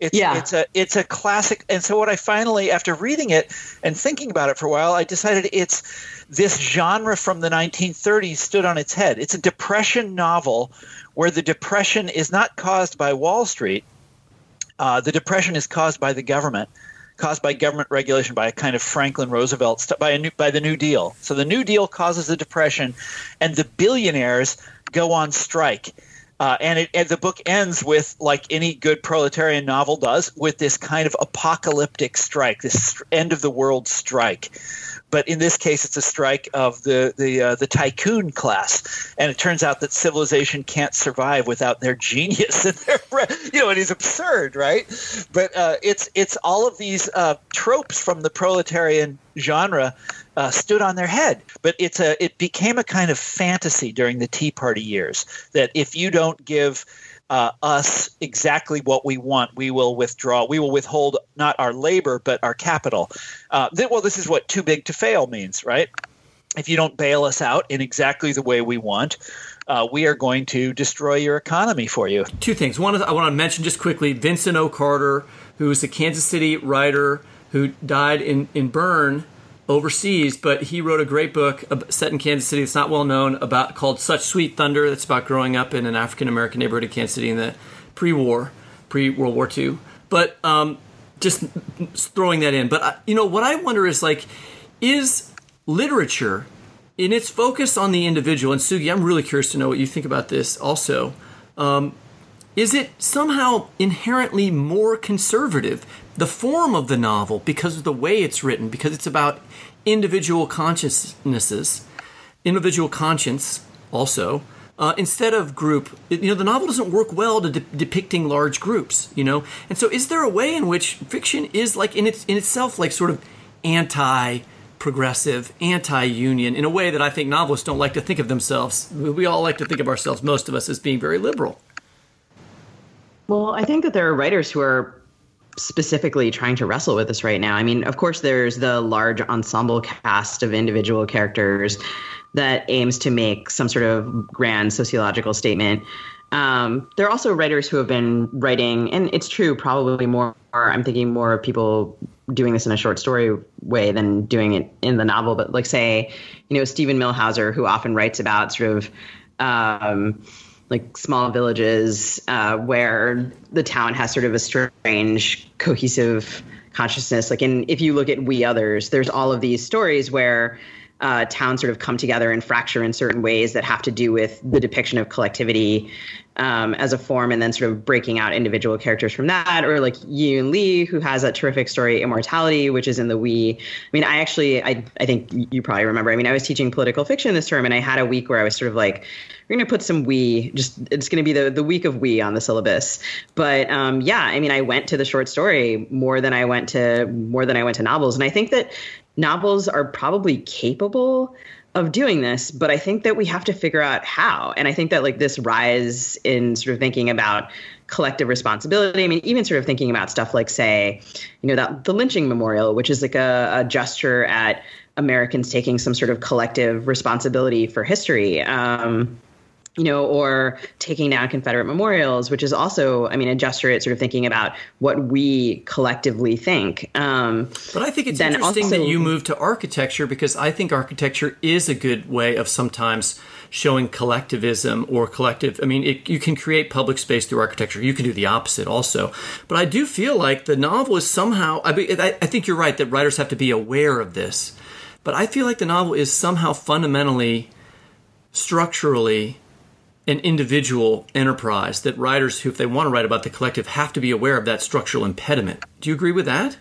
It's, Yeah. it's a it's a classic, and so what I finally, after reading it and thinking about it for a while, I decided it's this genre from the 1930s stood on its head. It's a depression novel where the depression is not caused by Wall Street. Uh, the depression is caused by the government, caused by government regulation, by a kind of Franklin Roosevelt, by, a new, by the New Deal. So the New Deal causes the depression, and the billionaires go on strike. Uh, and, it, and the book ends with, like any good proletarian novel does, with this kind of apocalyptic strike, this end of the world strike but in this case, it's a strike of the the uh, the tycoon class, and it turns out that civilization can't survive without their genius [laughs] and their you know it is absurd, right? But uh, it's it's all of these uh, tropes from the proletarian genre uh, stood on their head. But it's a it became a kind of fantasy during the Tea Party years that if you don't give uh, us exactly what we want, we will withdraw. We will withhold not our labor, but our capital. Uh, th- well, this is what too big to fail means, right? If you don't bail us out in exactly the way we want, uh, we are going to destroy your economy for you. Two things. One is I want to mention just quickly Vincent O. Carter, who is a Kansas City writer who died in, in Bern overseas, but he wrote a great book set in Kansas City. It's not well known about called "Such Sweet Thunder." That's about growing up in an African American neighborhood in Kansas City in the pre-war, pre-World War II. But um, just throwing that in. But uh, you know what I wonder is like, is literature in its focus on the individual? And Sugi, I'm really curious to know what you think about this. Also. Um, is it somehow inherently more conservative the form of the novel because of the way it's written, because it's about individual consciousnesses, individual conscience also. Uh, instead of group, you know, the novel doesn't work well to de- depicting large groups, you know. And so, is there a way in which fiction is like in its in itself like sort of anti progressive, anti union in a way that I think novelists don't like to think of themselves. We all like to think of ourselves, most of us, as being very liberal. Well, I think that there are writers who are specifically trying to wrestle with this right now. I mean, of course, there's the large ensemble cast of individual characters that aims to make some sort of grand sociological statement. Um, there are also writers who have been writing, and it's true, probably more. I'm thinking more of people doing this in a short story way than doing it in the novel. But like, say, you know, Steven Millhauser, who often writes about sort of um, like small villages uh, where the town has sort of a strange cohesive consciousness. Like in if you look at we others there's all of these stories where uh, towns sort of come together and fracture in certain ways that have to do with the depiction of collectivity um, as a form and then sort of breaking out individual characters from that or like Yiyun Li who has that terrific story immortality which is in the we i mean i actually i, I think you probably remember. I mean i was teaching political fiction this term and i had a week where i was sort of like we're going to put some we just it's going to be the, the week of we on the syllabus. But um, yeah i mean i went to the short story more than i went to more than i went to novels. And i think that novels are probably capable of doing this, but I think that we have to figure out how. And I think that like this rise in sort of thinking about collective responsibility. I mean, even sort of thinking about stuff like, say, you know, that the lynching memorial, which is like a, a gesture at Americans taking some sort of collective responsibility for history. Um, you know, or taking down Confederate memorials, which is also, I mean, a gesture at sort of thinking about what we collectively think. Um, but I think it's interesting also, that you moved to architecture because I think architecture is a good way of sometimes showing collectivism or collective. I mean, it, you can create public space through architecture. You can do the opposite also. But I do feel like the novel is somehow, I, mean, I, I think you're right that writers have to be aware of this. But I feel like the novel is somehow fundamentally, structurally, an individual enterprise that writers who, if they want to write about the collective, have to be aware of that structural impediment. Do you agree with that?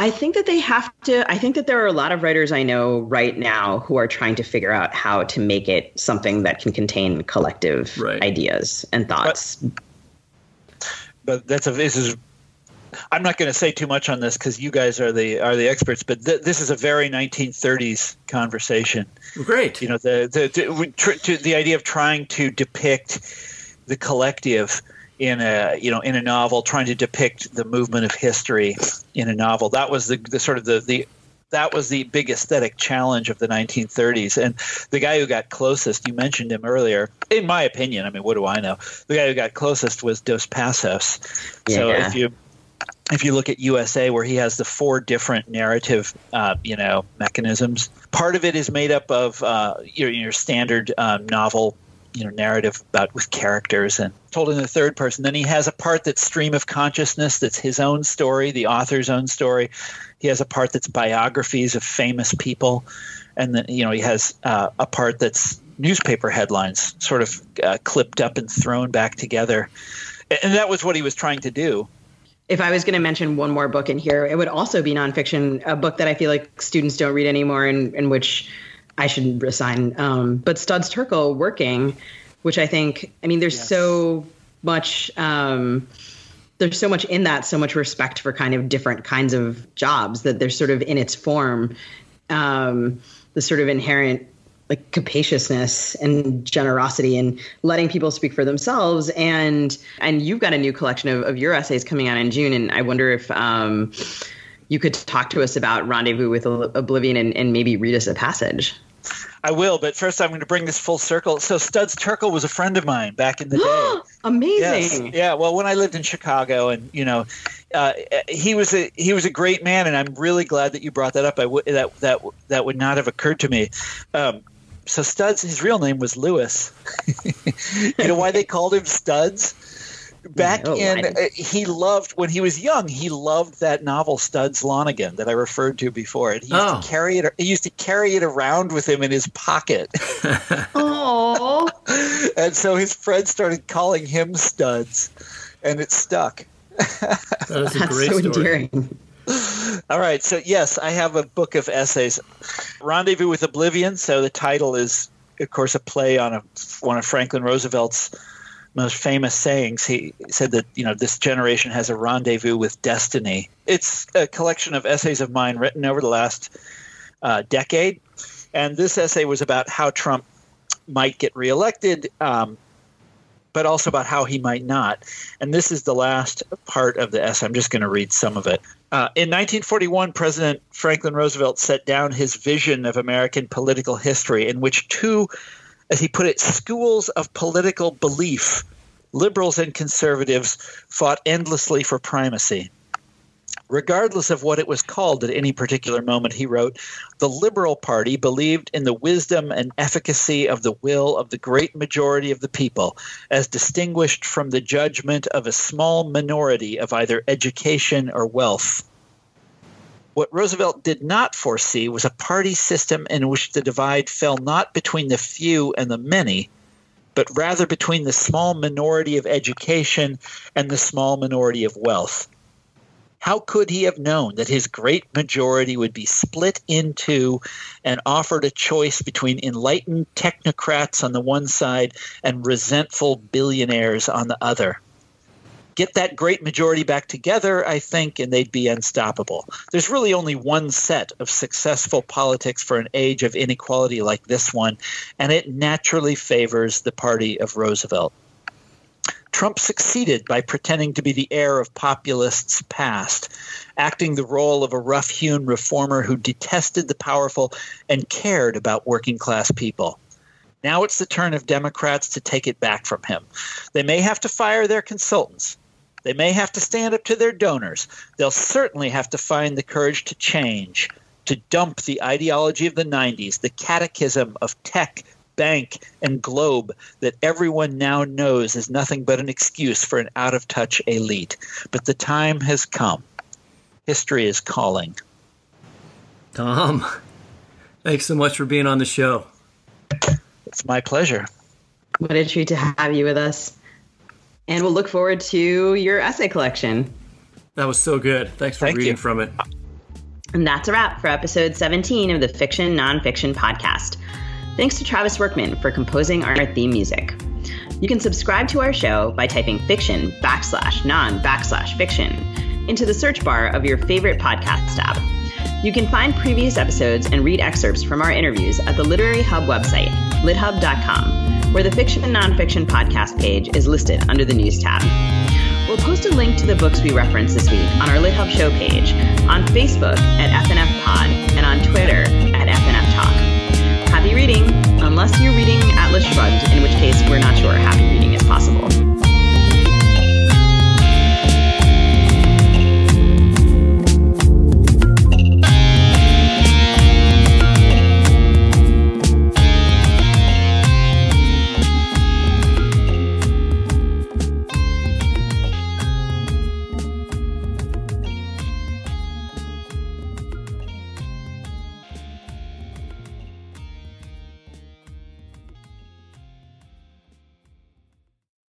I think that they have to. I think that there are a lot of writers I know right now who are trying to figure out how to make it something that can contain collective right. ideas and thoughts. But, but that's a this is I'm not going to say too much on this because you guys are the are the experts, but th- this is a very 1930s conversation. Great, you know the the the, tr- the idea of trying to depict the collective in a you know in a novel, trying to depict the movement of history in a novel. That was the, the sort of the the that was the big aesthetic challenge of the 1930s. And the guy who got closest, you mentioned him earlier, in my opinion, I mean, what do I know? The guy who got closest was Dos Passos. Yeah. So if you if you look at USA, where he has the four different narrative, uh, you know, mechanisms, part of it is made up of uh, your, your standard um, novel you know narrative about with characters and told in the third person. Then he has a part that's stream of consciousness, that's his own story, the author's own story. He has a part that's biographies of famous people, and then you know he has uh, a part that's newspaper headlines, sort of uh, clipped up and thrown back together. And that was what he was trying to do if I was going to mention one more book in here, it would also be nonfiction, a book that I feel like students don't read anymore, and in, which I should assign. Um, but Studs Terkel working, which I think, I mean, there's yes. so much. Um, there's so much in that, so much respect for kind of different kinds of jobs that they're sort of in its form, um, the sort of inherent like capaciousness and generosity and letting people speak for themselves and and you've got a new collection of, of your essays coming out in june and i wonder if um, you could talk to us about rendezvous with oblivion and, and maybe read us a passage I will, but first I'm going to bring this full circle. So Studs Terkel was a friend of mine back in the day. [gasps] Amazing. Yes. Yeah. Well, when I lived in Chicago, and you know, uh, he was a he was a great man, and I'm really glad that you brought that up. I w- that that that would not have occurred to me. Um, so Studs, his real name was Louis. [laughs] you know why they called him Studs? Back oh, in, uh, he loved when he was young. He loved that novel Studs Lonigan that I referred to before. And he used oh. to carry it. He used to carry it around with him in his pocket. [laughs] Oh! and so his friends started calling him Studs, and it stuck. [laughs] that is a That's great so story. endearing. [laughs] All right. So, yes, I have a book of essays Rendezvous with Oblivion. So, the title is, of course, a play on a, one of Franklin Roosevelt's most famous sayings. He said that, you know, this generation has a rendezvous with destiny. It's a collection of essays of mine written over the last uh, decade. And this essay was about how Trump might get reelected. Um, but also about how he might not. And this is the last part of the essay. I'm just going to read some of it. Uh, in 1941, President Franklin Roosevelt set down his vision of American political history, in which two, as he put it, schools of political belief, liberals and conservatives, fought endlessly for primacy. Regardless of what it was called at any particular moment, he wrote, the Liberal Party believed in the wisdom and efficacy of the will of the great majority of the people, as distinguished from the judgment of a small minority of either education or wealth. What Roosevelt did not foresee was a party system in which the divide fell not between the few and the many, but rather between the small minority of education and the small minority of wealth. How could he have known that his great majority would be split into and offered a choice between enlightened technocrats on the one side and resentful billionaires on the other? Get that great majority back together, I think, and they'd be unstoppable. There's really only one set of successful politics for an age of inequality like this one, and it naturally favors the party of Roosevelt. Trump succeeded by pretending to be the heir of populists past, acting the role of a rough hewn reformer who detested the powerful and cared about working class people. Now it's the turn of Democrats to take it back from him. They may have to fire their consultants. They may have to stand up to their donors. They'll certainly have to find the courage to change, to dump the ideology of the 90s, the catechism of tech bank and globe that everyone now knows is nothing but an excuse for an out of touch elite. But the time has come. History is calling. Tom, thanks so much for being on the show. It's my pleasure. What a treat to have you with us. And we'll look forward to your essay collection. That was so good. Thanks for Thank reading you. from it. And that's a wrap for episode 17 of the Fiction Nonfiction Podcast. Thanks to Travis Workman for composing our theme music. You can subscribe to our show by typing fiction backslash non backslash fiction into the search bar of your favorite podcast app. You can find previous episodes and read excerpts from our interviews at the Literary Hub website, lithub.com, where the Fiction and Nonfiction podcast page is listed under the News tab. We'll post a link to the books we referenced this week on our LitHub show page, on Facebook at FNF Pod, and on Twitter unless you're reading Atlas Shrugged, in which case we're not sure happy reading is possible.